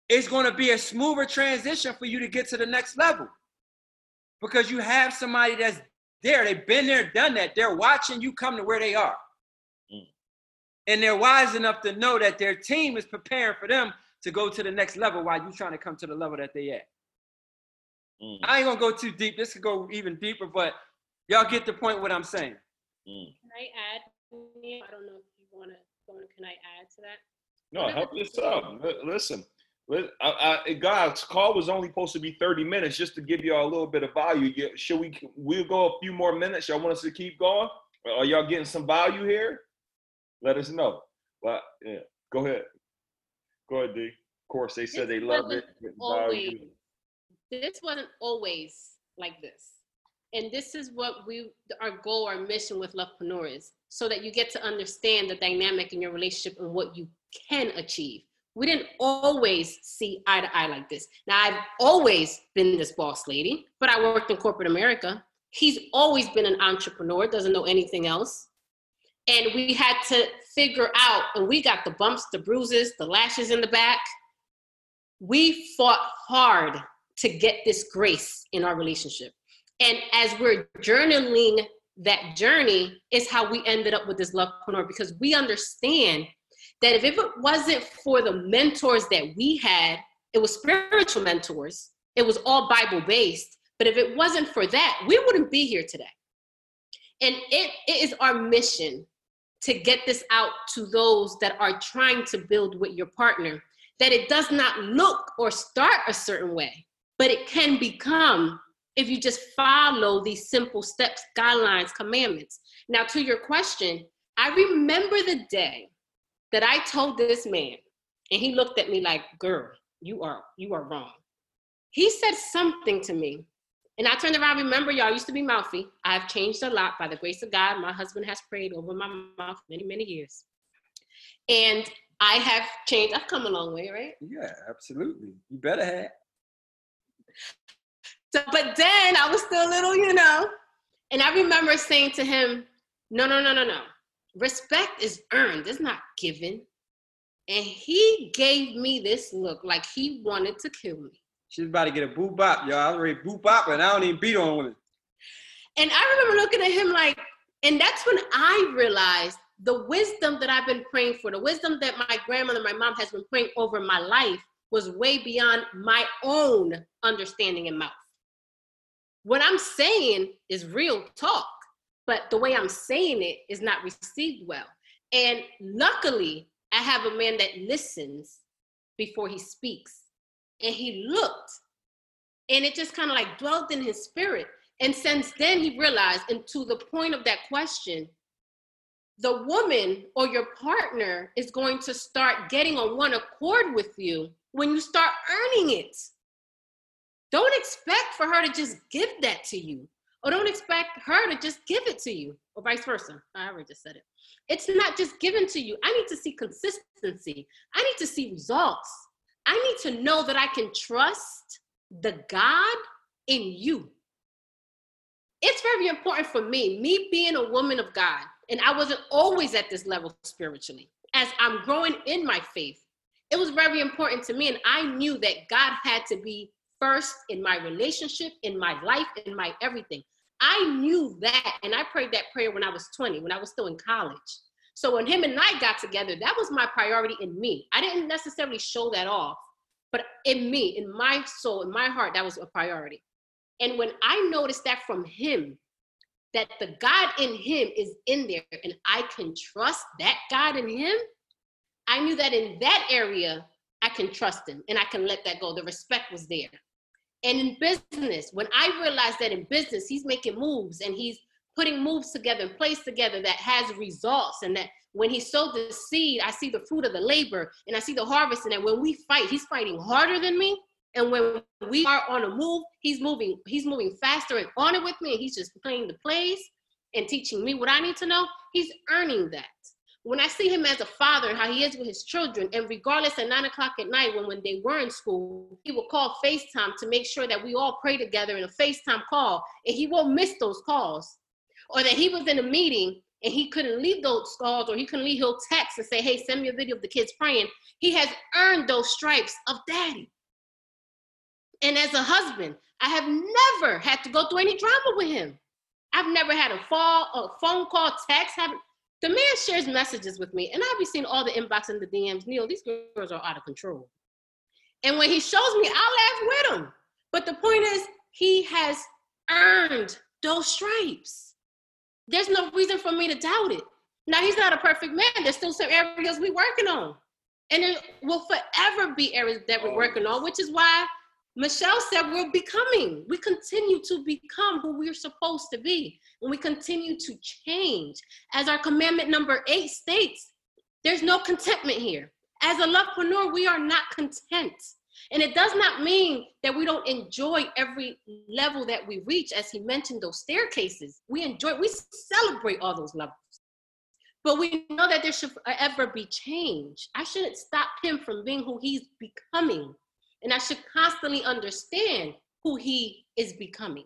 It's going to be a smoother transition for you to get to the next level because you have somebody that's there. They've been there, done that. They're watching you come to where they are. Mm. And they're wise enough to know that their team is preparing for them to go to the next level while you're trying to come to the level that they at. Mm. I ain't gonna go too deep. This could go even deeper, but y'all get the point what I'm saying. Mm. Can I add? I don't know if you want to. Can I add to that? No, help yourself. Listen, I, I, God's call was only supposed to be 30 minutes just to give y'all a little bit of value. Should we? We'll go a few more minutes. Y'all want us to keep going? Are y'all getting some value here? Let us know. Well, yeah. Go ahead. Go ahead, D. Of course, they said this they loved it. Always, this wasn't always like this. And this is what we our goal, our mission with Lovepreneur is, so that you get to understand the dynamic in your relationship and what you can achieve. We didn't always see eye to eye like this. Now I've always been this boss lady, but I worked in corporate America. He's always been an entrepreneur, doesn't know anything else. And we had to figure out, and we got the bumps, the bruises, the lashes in the back. We fought hard to get this grace in our relationship. And as we're journaling that journey, is how we ended up with this lovepreneur because we understand that if it wasn't for the mentors that we had, it was spiritual mentors, it was all Bible based. But if it wasn't for that, we wouldn't be here today. And it, it is our mission to get this out to those that are trying to build with your partner that it does not look or start a certain way, but it can become if you just follow these simple steps, guidelines, commandments. Now, to your question, I remember the day that I told this man, and he looked at me like, girl, you are you are wrong. He said something to me. And I turned around, remember, y'all used to be mouthy. I've changed a lot by the grace of God. My husband has prayed over my mouth many, many years. And I have changed. I've come a long way, right? Yeah, absolutely. You better have. So, but then I was still a little, you know. And I remember saying to him, no, no, no, no, no. Respect is earned, it's not given. And he gave me this look like he wanted to kill me. She's about to get a boop bop, y'all. I already boop bop, and I don't even beat on women. And I remember looking at him like, and that's when I realized the wisdom that I've been praying for, the wisdom that my grandmother, my mom has been praying over my life was way beyond my own understanding and mouth. What I'm saying is real talk, but the way I'm saying it is not received well. And luckily, I have a man that listens before he speaks. And he looked, and it just kind of like dwelt in his spirit. And since then, he realized, and to the point of that question, the woman or your partner is going to start getting on one accord with you when you start earning it. Don't expect for her to just give that to you, or don't expect her to just give it to you, or vice versa. I already just said it. It's not just given to you. I need to see consistency, I need to see results. I need to know that I can trust the God in you. It's very important for me, me being a woman of God, and I wasn't always at this level spiritually. As I'm growing in my faith, it was very important to me, and I knew that God had to be first in my relationship, in my life, in my everything. I knew that, and I prayed that prayer when I was 20, when I was still in college. So when him and I got together, that was my priority in me. I didn't necessarily show that off, but in me, in my soul, in my heart, that was a priority. And when I noticed that from him, that the God in him is in there and I can trust that God in him, I knew that in that area, I can trust him and I can let that go. The respect was there. And in business, when I realized that in business, he's making moves and he's putting moves together and place together that has results and that when he sowed the seed, I see the fruit of the labor and I see the harvest. And that when we fight, he's fighting harder than me. And when we are on a move, he's moving, he's moving faster and on it with me. And he's just playing the plays and teaching me what I need to know. He's earning that. When I see him as a father how he is with his children, and regardless at nine o'clock at night when, when they were in school, he will call FaceTime to make sure that we all pray together in a FaceTime call, and he won't miss those calls. Or that he was in a meeting and he couldn't leave those calls or he couldn't leave, he'll text and say, hey, send me a video of the kids praying. He has earned those stripes of daddy. And as a husband, I have never had to go through any drama with him. I've never had a fall, a phone call, text. Have the man shares messages with me, and I've been seeing all the inbox and the DMs. Neil, these girls are out of control. And when he shows me, I'll laugh with him. But the point is, he has earned those stripes. There's no reason for me to doubt it. Now he's not a perfect man. There's still some areas we're working on. And it will forever be areas that we're oh. working on, which is why Michelle said we're becoming. We continue to become who we're supposed to be. And we continue to change. As our commandment number eight states, there's no contentment here. As a lovepreneur, we are not content. And it does not mean that we don't enjoy every level that we reach, as he mentioned those staircases. We enjoy, we celebrate all those levels. But we know that there should ever be change. I shouldn't stop him from being who he's becoming. And I should constantly understand who he is becoming,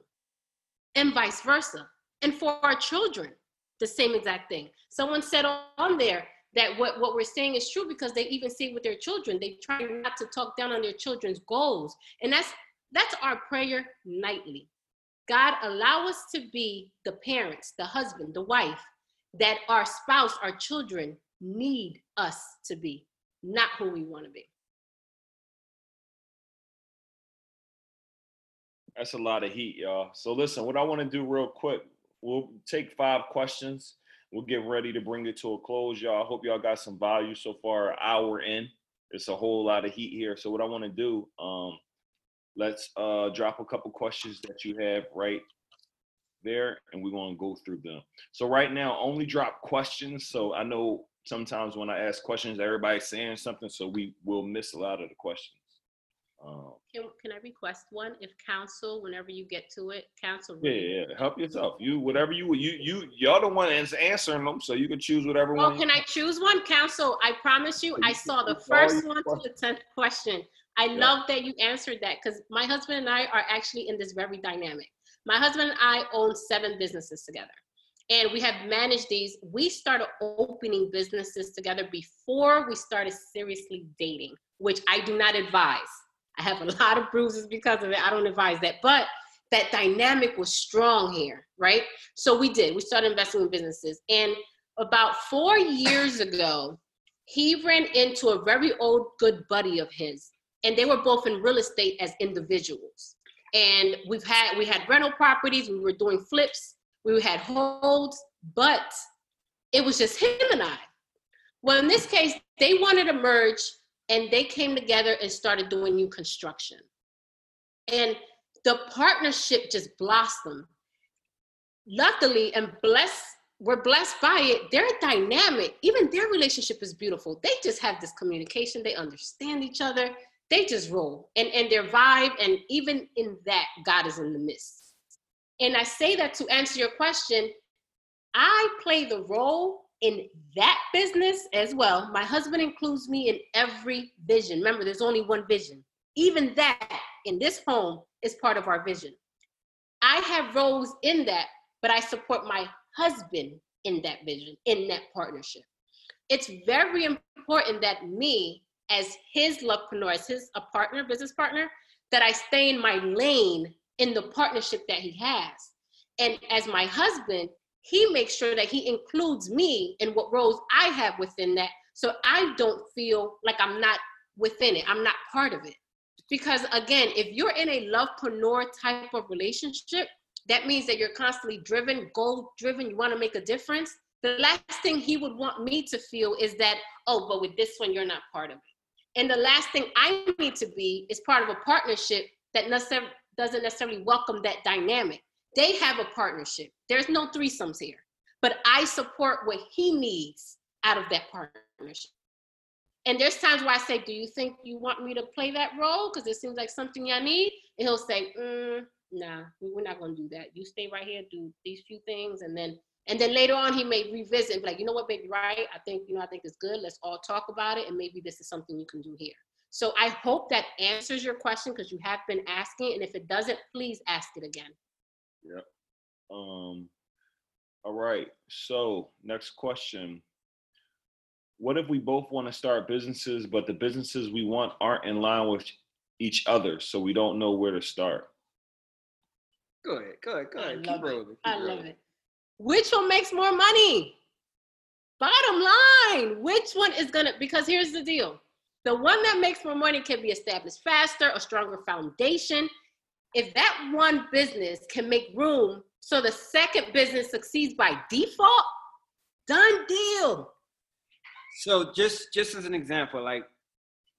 and vice versa. And for our children, the same exact thing. Someone said on there that what, what we're saying is true because they even say with their children, they try not to talk down on their children's goals. And that's that's our prayer nightly. God, allow us to be the parents, the husband, the wife that our spouse, our children need us to be, not who we want to be. That's a lot of heat, y'all. So listen, what I want to do real quick, we'll take five questions. We'll get ready to bring it to a close, y'all. I hope y'all got some value so far. An hour in, it's a whole lot of heat here. So what I want to do, um, let's uh, drop a couple questions that you have right there, and we're gonna go through them. So right now, only drop questions. So I know sometimes when I ask questions, everybody's saying something, so we will miss a lot of the questions. Um, can, can I request one? If council, whenever you get to it, council. Yeah, yeah. Help yourself. You whatever you you you y'all the one that's answering them, so you can choose whatever one. well, one. can I choose one, council? I promise you, I saw the first one to the tenth question. I yeah. love that you answered that because my husband and I are actually in this very dynamic. My husband and I own seven businesses together. And we have managed these. We started opening businesses together before we started seriously dating, which I do not advise I have a lot of bruises because of it. I don't advise that. But that dynamic was strong here, right? So we did. We started investing in businesses. And about four years ago, he ran into a very old good buddy of his. And they were both in real estate as individuals. And we've had we had rental properties, we were doing flips, we had holds, but it was just him and I. Well, in this case, they wanted to merge and they came together and started doing new construction. And the partnership just blossomed. Luckily, and blessed, we're blessed by it. They're dynamic. Even their relationship is beautiful. They just have this communication. They understand each other. They just roll and, and their vibe. And even in that, God is in the midst. And I say that to answer your question. I play the role in that business as well, my husband includes me in every vision. Remember, there's only one vision. Even that in this home is part of our vision. I have roles in that, but I support my husband in that vision, in that partnership. It's very important that me, as his lovepreneur, as his a partner, business partner, that I stay in my lane in the partnership that he has. And as my husband, he makes sure that he includes me in what roles I have within that. So I don't feel like I'm not within it. I'm not part of it. Because again, if you're in a lovepreneur type of relationship, that means that you're constantly driven, goal driven, you want to make a difference. The last thing he would want me to feel is that, oh, but with this one, you're not part of it. And the last thing I need to be is part of a partnership that doesn't necessarily welcome that dynamic. They have a partnership. There's no threesomes here, but I support what he needs out of that partnership. And there's times where I say, Do you think you want me to play that role? Because it seems like something I need. And he'll say, mm, Nah, we're not going to do that. You stay right here, do these few things. And then and then later on, he may revisit, like, you know what, baby, right? I think, you know, I think it's good. Let's all talk about it. And maybe this is something you can do here. So I hope that answers your question because you have been asking. And if it doesn't, please ask it again. Yep. Um, all right. So next question. What if we both want to start businesses, but the businesses we want aren't in line with each other, so we don't know where to start? Go ahead, go ahead, go ahead. I love Keep it. Keep I rolling. love it. Which one makes more money? Bottom line, which one is gonna? Because here's the deal: the one that makes more money can be established faster, a stronger foundation. If that one business can make room so the second business succeeds by default, done deal. So just just as an example, like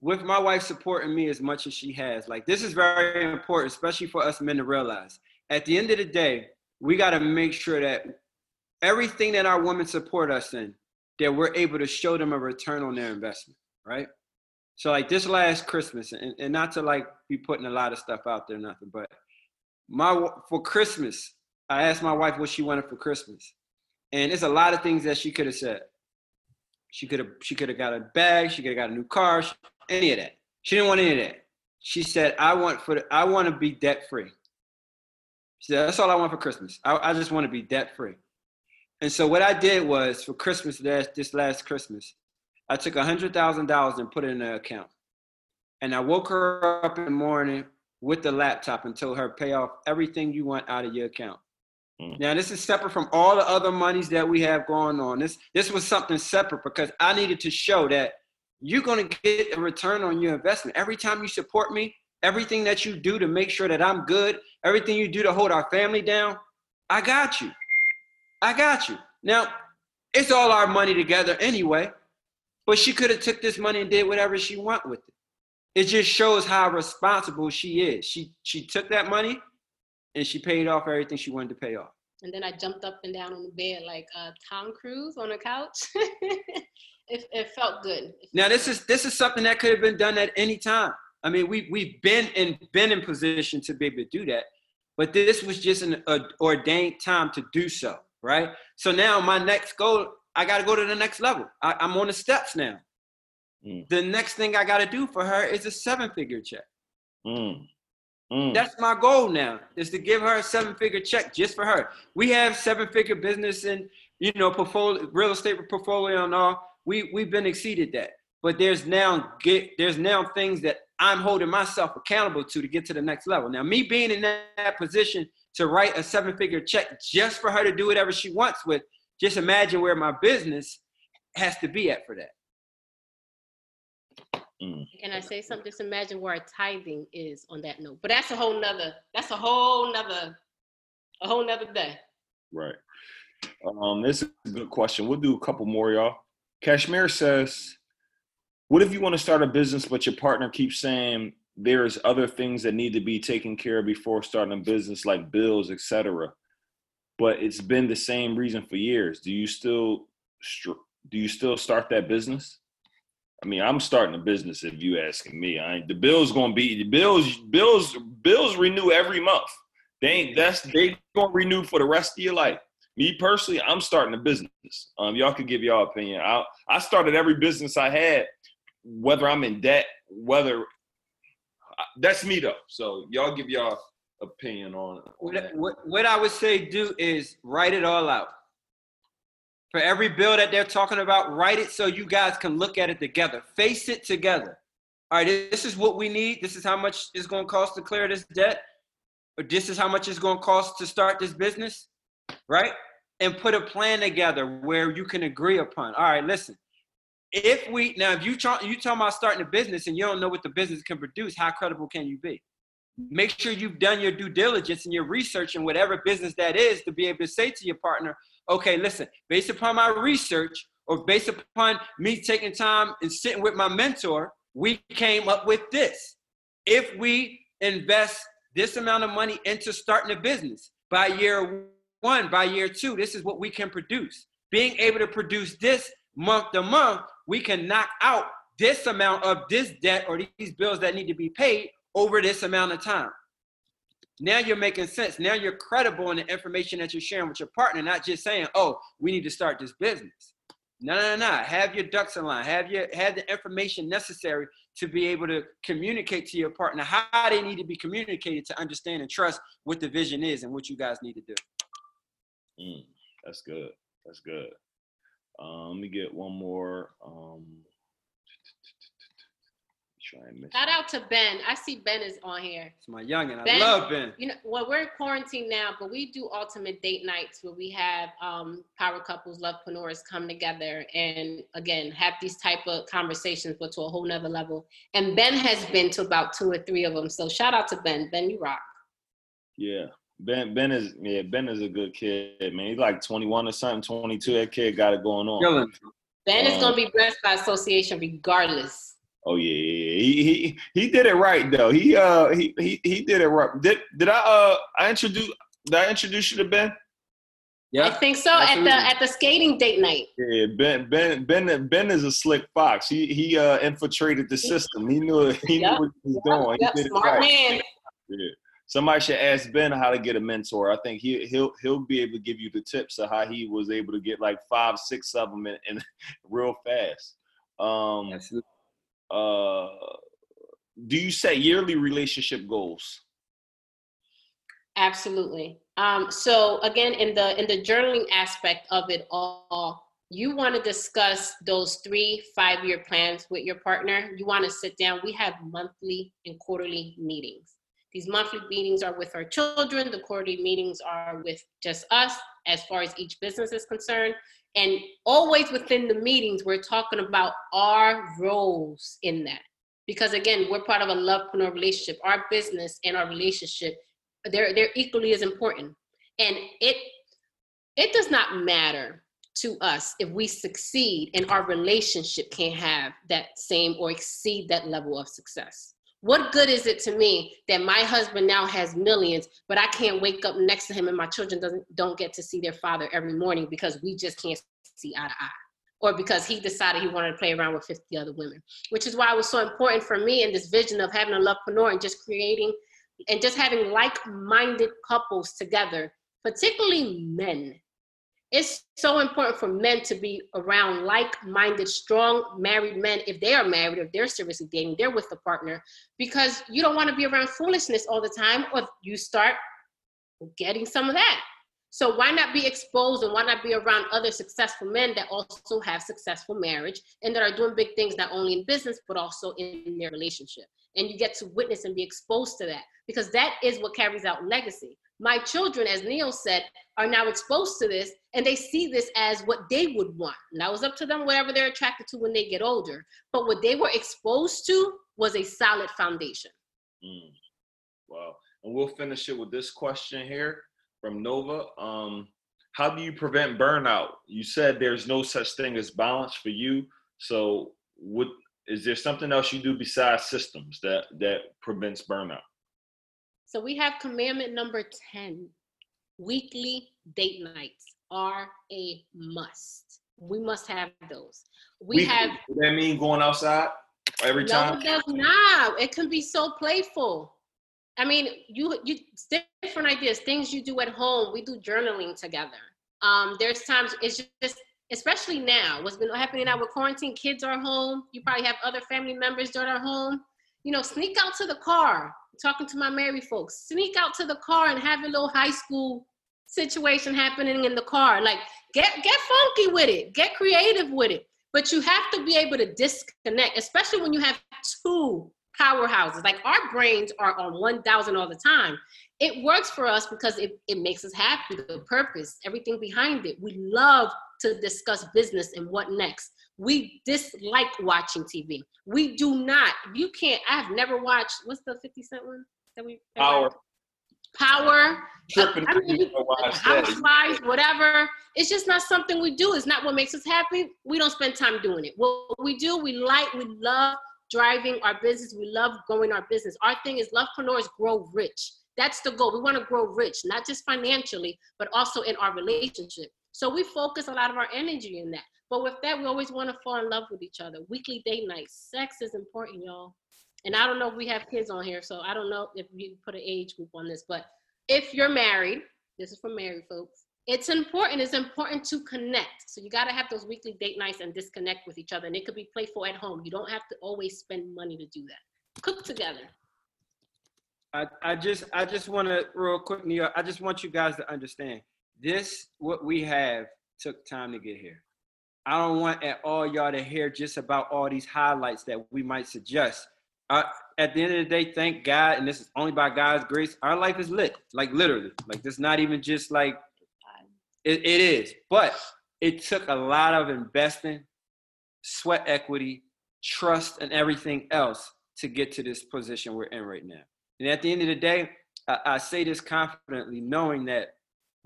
with my wife supporting me as much as she has, like this is very important, especially for us men to realize. At the end of the day, we got to make sure that everything that our women support us in, that we're able to show them a return on their investment, right? So like this last Christmas, and, and not to like be putting a lot of stuff out there, nothing, but my for Christmas, I asked my wife what she wanted for Christmas, and it's a lot of things that she could have said. She could have she could have got a bag. She could have got a new car. Any of that. She didn't want any of that. She said, "I want for the, I want to be debt free." She said, "That's all I want for Christmas. I, I just want to be debt free." And so what I did was for Christmas last this last Christmas, I took a hundred thousand dollars and put it in an account, and I woke her up in the morning with the laptop and told her pay off everything you want out of your account. Mm. Now this is separate from all the other monies that we have going on. This this was something separate because I needed to show that you're going to get a return on your investment every time you support me. Everything that you do to make sure that I'm good, everything you do to hold our family down, I got you. I got you. Now, it's all our money together anyway, but she could have took this money and did whatever she want with it. It just shows how responsible she is. She she took that money and she paid off everything she wanted to pay off. And then I jumped up and down on the bed like uh, Tom Cruise on a couch. it, it felt good. It now this is this is something that could have been done at any time. I mean, we we've been in been in position to be able to do that, but this was just an ordained time to do so, right? So now my next goal, I got to go to the next level. I, I'm on the steps now. Mm. The next thing I got to do for her is a seven figure check. Mm. Mm. That's my goal now is to give her a seven figure check just for her. We have seven figure business and you know portfolio real estate portfolio and all. We we've been exceeded that. But there's now get there's now things that I'm holding myself accountable to to get to the next level. Now me being in that, that position to write a seven figure check just for her to do whatever she wants with, just imagine where my business has to be at for that. Mm. Can I say something? Just imagine where tithing is on that note. But that's a whole nother, that's a whole nother, a whole nother day. Right. Um, this is a good question. We'll do a couple more, y'all. Kashmir says, What if you want to start a business, but your partner keeps saying there's other things that need to be taken care of before starting a business, like bills, etc. But it's been the same reason for years. Do you still do you still start that business? I mean, I'm starting a business if you asking me. I the bills gonna be the bills. Bills bills renew every month. They ain't that's they gonna renew for the rest of your life. Me personally, I'm starting a business. Um, y'all could give y'all opinion. I I started every business I had, whether I'm in debt, whether that's me though. So y'all give y'all opinion on, on what, what, what I would say do is write it all out for every bill that they're talking about, write it so you guys can look at it together. Face it together. All right, this is what we need. This is how much it's going to cost to clear this debt. Or this is how much it's going to cost to start this business, right? And put a plan together where you can agree upon. All right, listen. if we now if you try, you talking about starting a business and you don't know what the business can produce, how credible can you be? Make sure you've done your due diligence and your research in whatever business that is to be able to say to your partner, okay, listen, based upon my research or based upon me taking time and sitting with my mentor, we came up with this. If we invest this amount of money into starting a business by year one, by year two, this is what we can produce. Being able to produce this month to month, we can knock out this amount of this debt or these bills that need to be paid over this amount of time. Now you're making sense. Now you're credible in the information that you're sharing with your partner, not just saying, "Oh, we need to start this business." No, no, no. Have your ducks in line. Have your have the information necessary to be able to communicate to your partner how they need to be communicated to understand and trust what the vision is and what you guys need to do. Mm, that's good. That's good. Um, let me get one more. Um, try and miss Shout out to Ben. I see Ben is on here. It's my youngin. I love Ben. You know, well, we're in quarantine now, but we do ultimate date nights where we have um, power couples, love lovepreneurs come together and again have these type of conversations, but to a whole nother level. And Ben has been to about two or three of them. So shout out to Ben. Ben, you rock. Yeah. Ben Ben is yeah, Ben is a good kid, man. He's like 21 or something, 22. That kid got it going on. Ben um, is gonna be blessed by association regardless. Oh yeah, he he he did it right though. He uh he he he did it right. Did did I uh I introduce did I introduce you to Ben? Yeah, I think so. Absolutely. At the at the skating date night. Yeah, Ben Ben Ben Ben is a slick fox. He he uh infiltrated the system. He knew he yep. knew what he was yep. doing. Yep. He did Smart it right. man. Yeah. Somebody should ask Ben how to get a mentor. I think he he'll he'll be able to give you the tips of how he was able to get like five, six of them in, in real fast. Um, Absolutely uh, do you set yearly relationship goals? Absolutely. Um, so again, in the in the journaling aspect of it all, you want to discuss those three five year plans with your partner. You want to sit down. We have monthly and quarterly meetings. These monthly meetings are with our children. The quarterly meetings are with just us, as far as each business is concerned. And always within the meetings, we're talking about our roles in that. Because again, we're part of a lovepreneur relationship. Our business and our relationship, they're they're equally as important. And it it does not matter to us if we succeed and our relationship can't have that same or exceed that level of success. What good is it to me that my husband now has millions, but I can't wake up next to him and my children doesn't don't get to see their father every morning because we just can't see eye to eye? Or because he decided he wanted to play around with 50 other women, which is why it was so important for me in this vision of having a lovepreneur and just creating and just having like-minded couples together, particularly men it's so important for men to be around like-minded strong married men if they are married if they're seriously dating they're with a partner because you don't want to be around foolishness all the time or you start getting some of that. So why not be exposed and why not be around other successful men that also have successful marriage and that are doing big things not only in business but also in their relationship? And you get to witness and be exposed to that because that is what carries out legacy my children, as Neil said, are now exposed to this and they see this as what they would want. Now it's up to them, whatever they're attracted to when they get older. But what they were exposed to was a solid foundation. Mm. Wow. And we'll finish it with this question here from Nova. Um, how do you prevent burnout? You said there's no such thing as balance for you. So, what is there something else you do besides systems that that prevents burnout? So we have commandment number 10 weekly date nights are a must. We must have those. We weekly. have. Does that mean going outside every no, time? No, it does not. It can be so playful. I mean, you you different ideas, things you do at home. We do journaling together. Um, there's times it's just especially now, what's been happening now with quarantine, kids are home. You probably have other family members that are home. You know, sneak out to the car, talking to my married folks. Sneak out to the car and have a little high school situation happening in the car. Like get get funky with it, get creative with it. But you have to be able to disconnect, especially when you have two powerhouses. Like our brains are on 1000 all the time. it works for us because it, it makes us happy, the purpose, everything behind it. We love to discuss business and what next. We dislike watching TV. We do not. You can't. I have never watched. What's the Fifty Cent one that we? Power. Power. Tripping. I mean, you know why I said it. housewives, whatever. It's just not something we do. It's not what makes us happy. We don't spend time doing it. What we do, we like, we love driving our business. We love growing our business. Our thing is lovepreneurs grow rich. That's the goal. We want to grow rich, not just financially, but also in our relationship. So we focus a lot of our energy in that. But with that, we always want to fall in love with each other. Weekly date nights. Sex is important, y'all. And I don't know if we have kids on here, so I don't know if you put an age group on this, but if you're married, this is for married folks. It's important. It's important to connect. So you got to have those weekly date nights and disconnect with each other. And it could be playful at home. You don't have to always spend money to do that. Cook together. I, I just I just want to real quick, New York. I just want you guys to understand this. What we have took time to get here. I don't want at all y'all to hear just about all these highlights that we might suggest. Uh, at the end of the day, thank God, and this is only by God's grace. Our life is lit, like literally, like this. Not even just like it, it is, but it took a lot of investing, sweat equity, trust, and everything else to get to this position we're in right now. And at the end of the day, I, I say this confidently, knowing that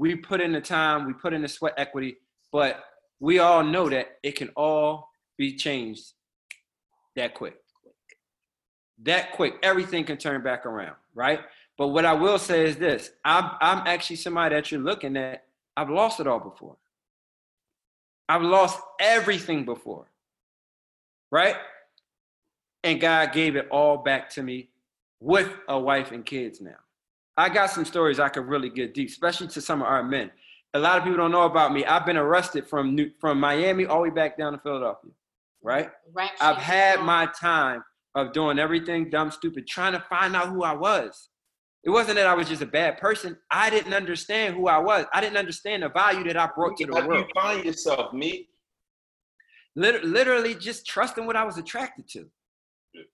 we put in the time, we put in the sweat equity, but we all know that it can all be changed that quick. That quick, everything can turn back around, right? But what I will say is this I'm, I'm actually somebody that you're looking at, I've lost it all before. I've lost everything before, right? And God gave it all back to me with a wife and kids now. I got some stories I could really get deep, especially to some of our men. A lot of people don't know about me. I've been arrested from New, from Miami all the way back down to Philadelphia, right? Right. I've had my time of doing everything dumb, stupid, trying to find out who I was. It wasn't that I was just a bad person. I didn't understand who I was. I didn't understand the value that I brought to the How do you world. find yourself, me? Lit- literally just trusting what I was attracted to.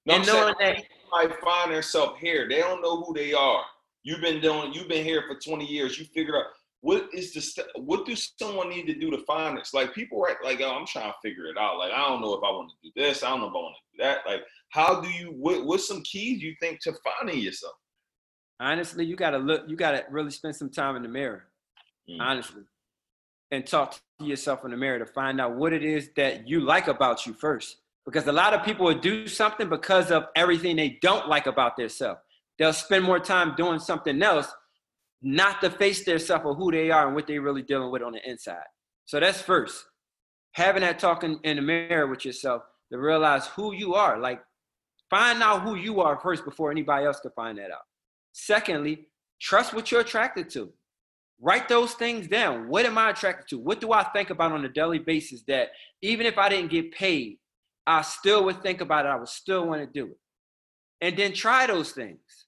No, I'm and knowing saying, that might find themselves here. They don't know who they are. You've been doing. You've been here for 20 years. You figure out what is the st- what do someone need to do to find this? Like people, right? Like oh, I'm trying to figure it out. Like I don't know if I want to do this. I don't know if I want to do that. Like how do you? What, what's some keys you think to finding yourself? honestly, you gotta look, you gotta really spend some time in the mirror, Mm. honestly, and talk to yourself in the mirror to find out what it is that you like about you first. Because a lot of people will do something because of everything they don't like about themselves. They'll spend more time doing something else, not to face their self or who they are and what they're really dealing with on the inside. So that's first. Having that talking in the mirror with yourself to realize who you are. Like, find out who you are first before anybody else can find that out. Secondly, trust what you're attracted to. Write those things down. What am I attracted to? What do I think about on a daily basis that even if I didn't get paid, I still would think about it. I would still want to do it. And then try those things.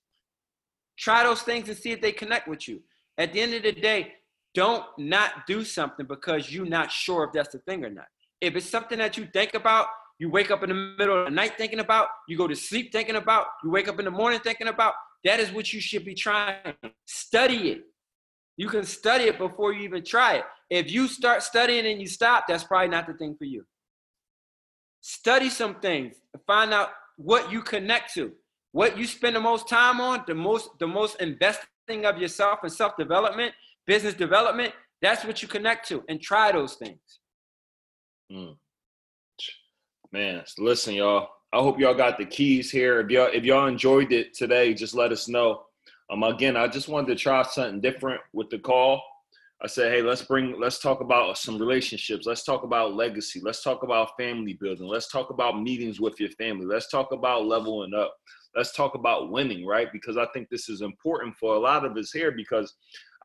Try those things and see if they connect with you. At the end of the day, don't not do something because you're not sure if that's the thing or not. If it's something that you think about, you wake up in the middle of the night thinking about, you go to sleep thinking about, you wake up in the morning thinking about, that is what you should be trying. Study it. You can study it before you even try it. If you start studying and you stop, that's probably not the thing for you. Study some things and find out what you connect to. What you spend the most time on, the most the most investing of yourself and self-development, business development, that's what you connect to and try those things. Mm. Man, listen, y'all. I hope y'all got the keys here. If y'all if y'all enjoyed it today, just let us know. Um, again, I just wanted to try something different with the call. I said, hey, let's bring, let's talk about some relationships. Let's talk about legacy. Let's talk about family building. Let's talk about meetings with your family. Let's talk about leveling up. Let's talk about winning, right? Because I think this is important for a lot of us here because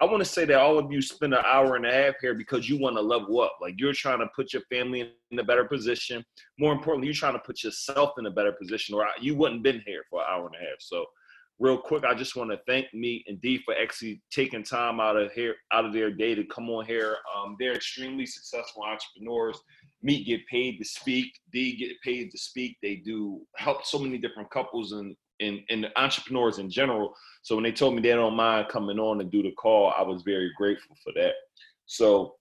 I want to say that all of you spend an hour and a half here because you want to level up. Like you're trying to put your family in a better position. More importantly, you're trying to put yourself in a better position, or you wouldn't been here for an hour and a half. So, real quick, I just want to thank me and Dee for actually taking time out of here, out of their day to come on here. Um, they're extremely successful entrepreneurs. Me get paid to speak. Dee get paid to speak. They do help so many different couples and in in entrepreneurs in general. So when they told me they don't mind coming on and do the call, I was very grateful for that. So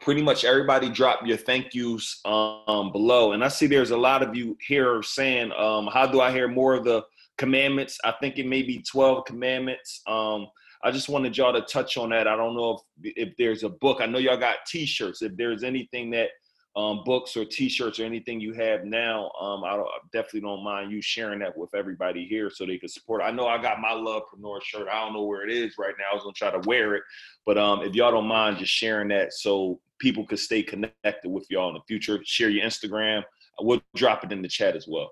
pretty much everybody drop your thank yous um, below. And I see there's a lot of you here saying, um, how do I hear more of the commandments? I think it may be 12 commandments. Um, I just wanted y'all to touch on that. I don't know if if there's a book. I know y'all got t-shirts. If there's anything that um, books or T-shirts or anything you have now, um, I, I, definitely don't mind you sharing that with everybody here so they can support. I know I got my Lovepreneur shirt. I don't know where it is right now. I was gonna try to wear it, but um, if y'all don't mind just sharing that so people could stay connected with y'all in the future, share your Instagram. We'll drop it in the chat as well.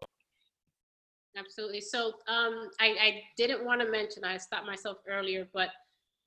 Absolutely. So um, I, I didn't want to mention. I stopped myself earlier, but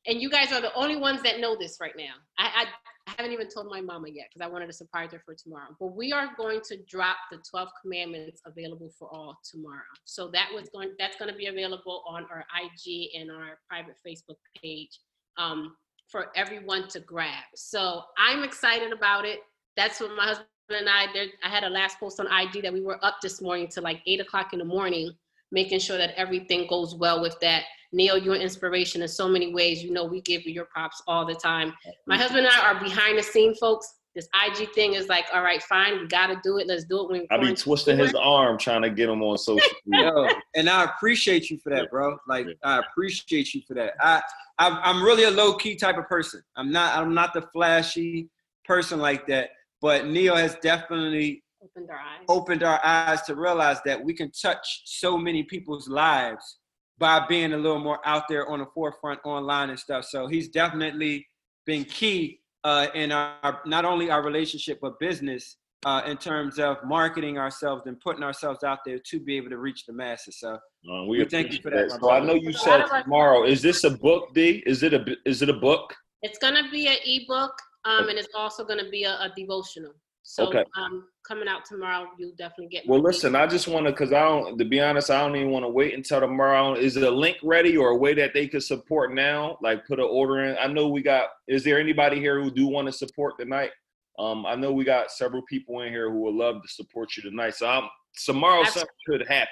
and you guys are the only ones that know this right now. I, I I haven't even told my mama yet because I wanted to surprise her for tomorrow. But we are going to drop the 12 commandments available for all tomorrow. So that was going that's going to be available on our IG and our private Facebook page um, for everyone to grab. So I'm excited about it. That's what my husband and I did. I had a last post on IG that we were up this morning to like eight o'clock in the morning, making sure that everything goes well with that. Neil, you're an inspiration in so many ways. You know, we give you your props all the time. My husband and I are behind the scene folks. This IG thing is like, all right, fine, we got to do it. Let's do it. When I be twisting his arm trying to get him on social media. and I appreciate you for that, bro. Like, I appreciate you for that. I, I I'm really a low key type of person. I'm not. I'm not the flashy person like that. But Neil has definitely opened our eyes. Opened our eyes to realize that we can touch so many people's lives by being a little more out there on the forefront online and stuff. So he's definitely been key uh, in our not only our relationship but business uh, in terms of marketing ourselves and putting ourselves out there to be able to reach the masses. So uh, we, we thank you for that. that so I know you said tomorrow. Is this a book, D? Is it a is it a book? It's gonna be an ebook, um, and it's also gonna be a, a devotional. So okay. um, coming out tomorrow, you'll definitely get. Well, listen, I just want to, cause I don't, to be honest, I don't even want to wait until tomorrow. Is a link ready or a way that they could support now? Like put an order in. I know we got. Is there anybody here who do want to support tonight? Um, I know we got several people in here who would love to support you tonight. So I'm tomorrow Absolutely. something could happen.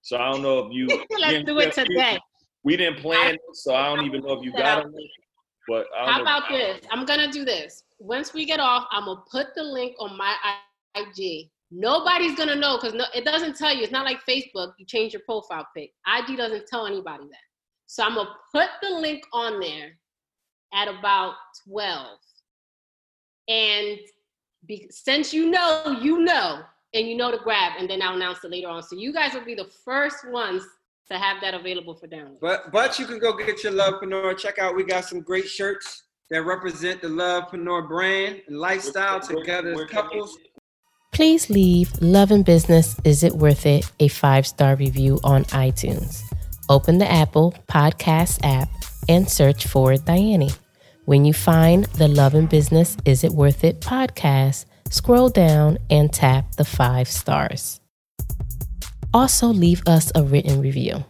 So I don't know if you. Let's do it today. We didn't plan it, so I don't even know if you got it. But how about this? I'm gonna do this. Once we get off, I'm gonna put the link on my IG. Nobody's gonna know because no, it doesn't tell you. It's not like Facebook. You change your profile pic. IG doesn't tell anybody that. So I'm gonna put the link on there at about 12. And be, since you know, you know, and you know to grab, and then I'll announce it later on. So you guys will be the first ones to have that available for download. But but you can go get your love Lovepreneur. Check out, we got some great shirts that represent the love Lovepreneur brand and lifestyle together as couples. Please leave Love and Business Is It Worth It a five star review on iTunes. Open the Apple Podcast app and search for Diane. When you find the Love and Business Is It Worth It podcast, scroll down and tap the five stars. Also, leave us a written review.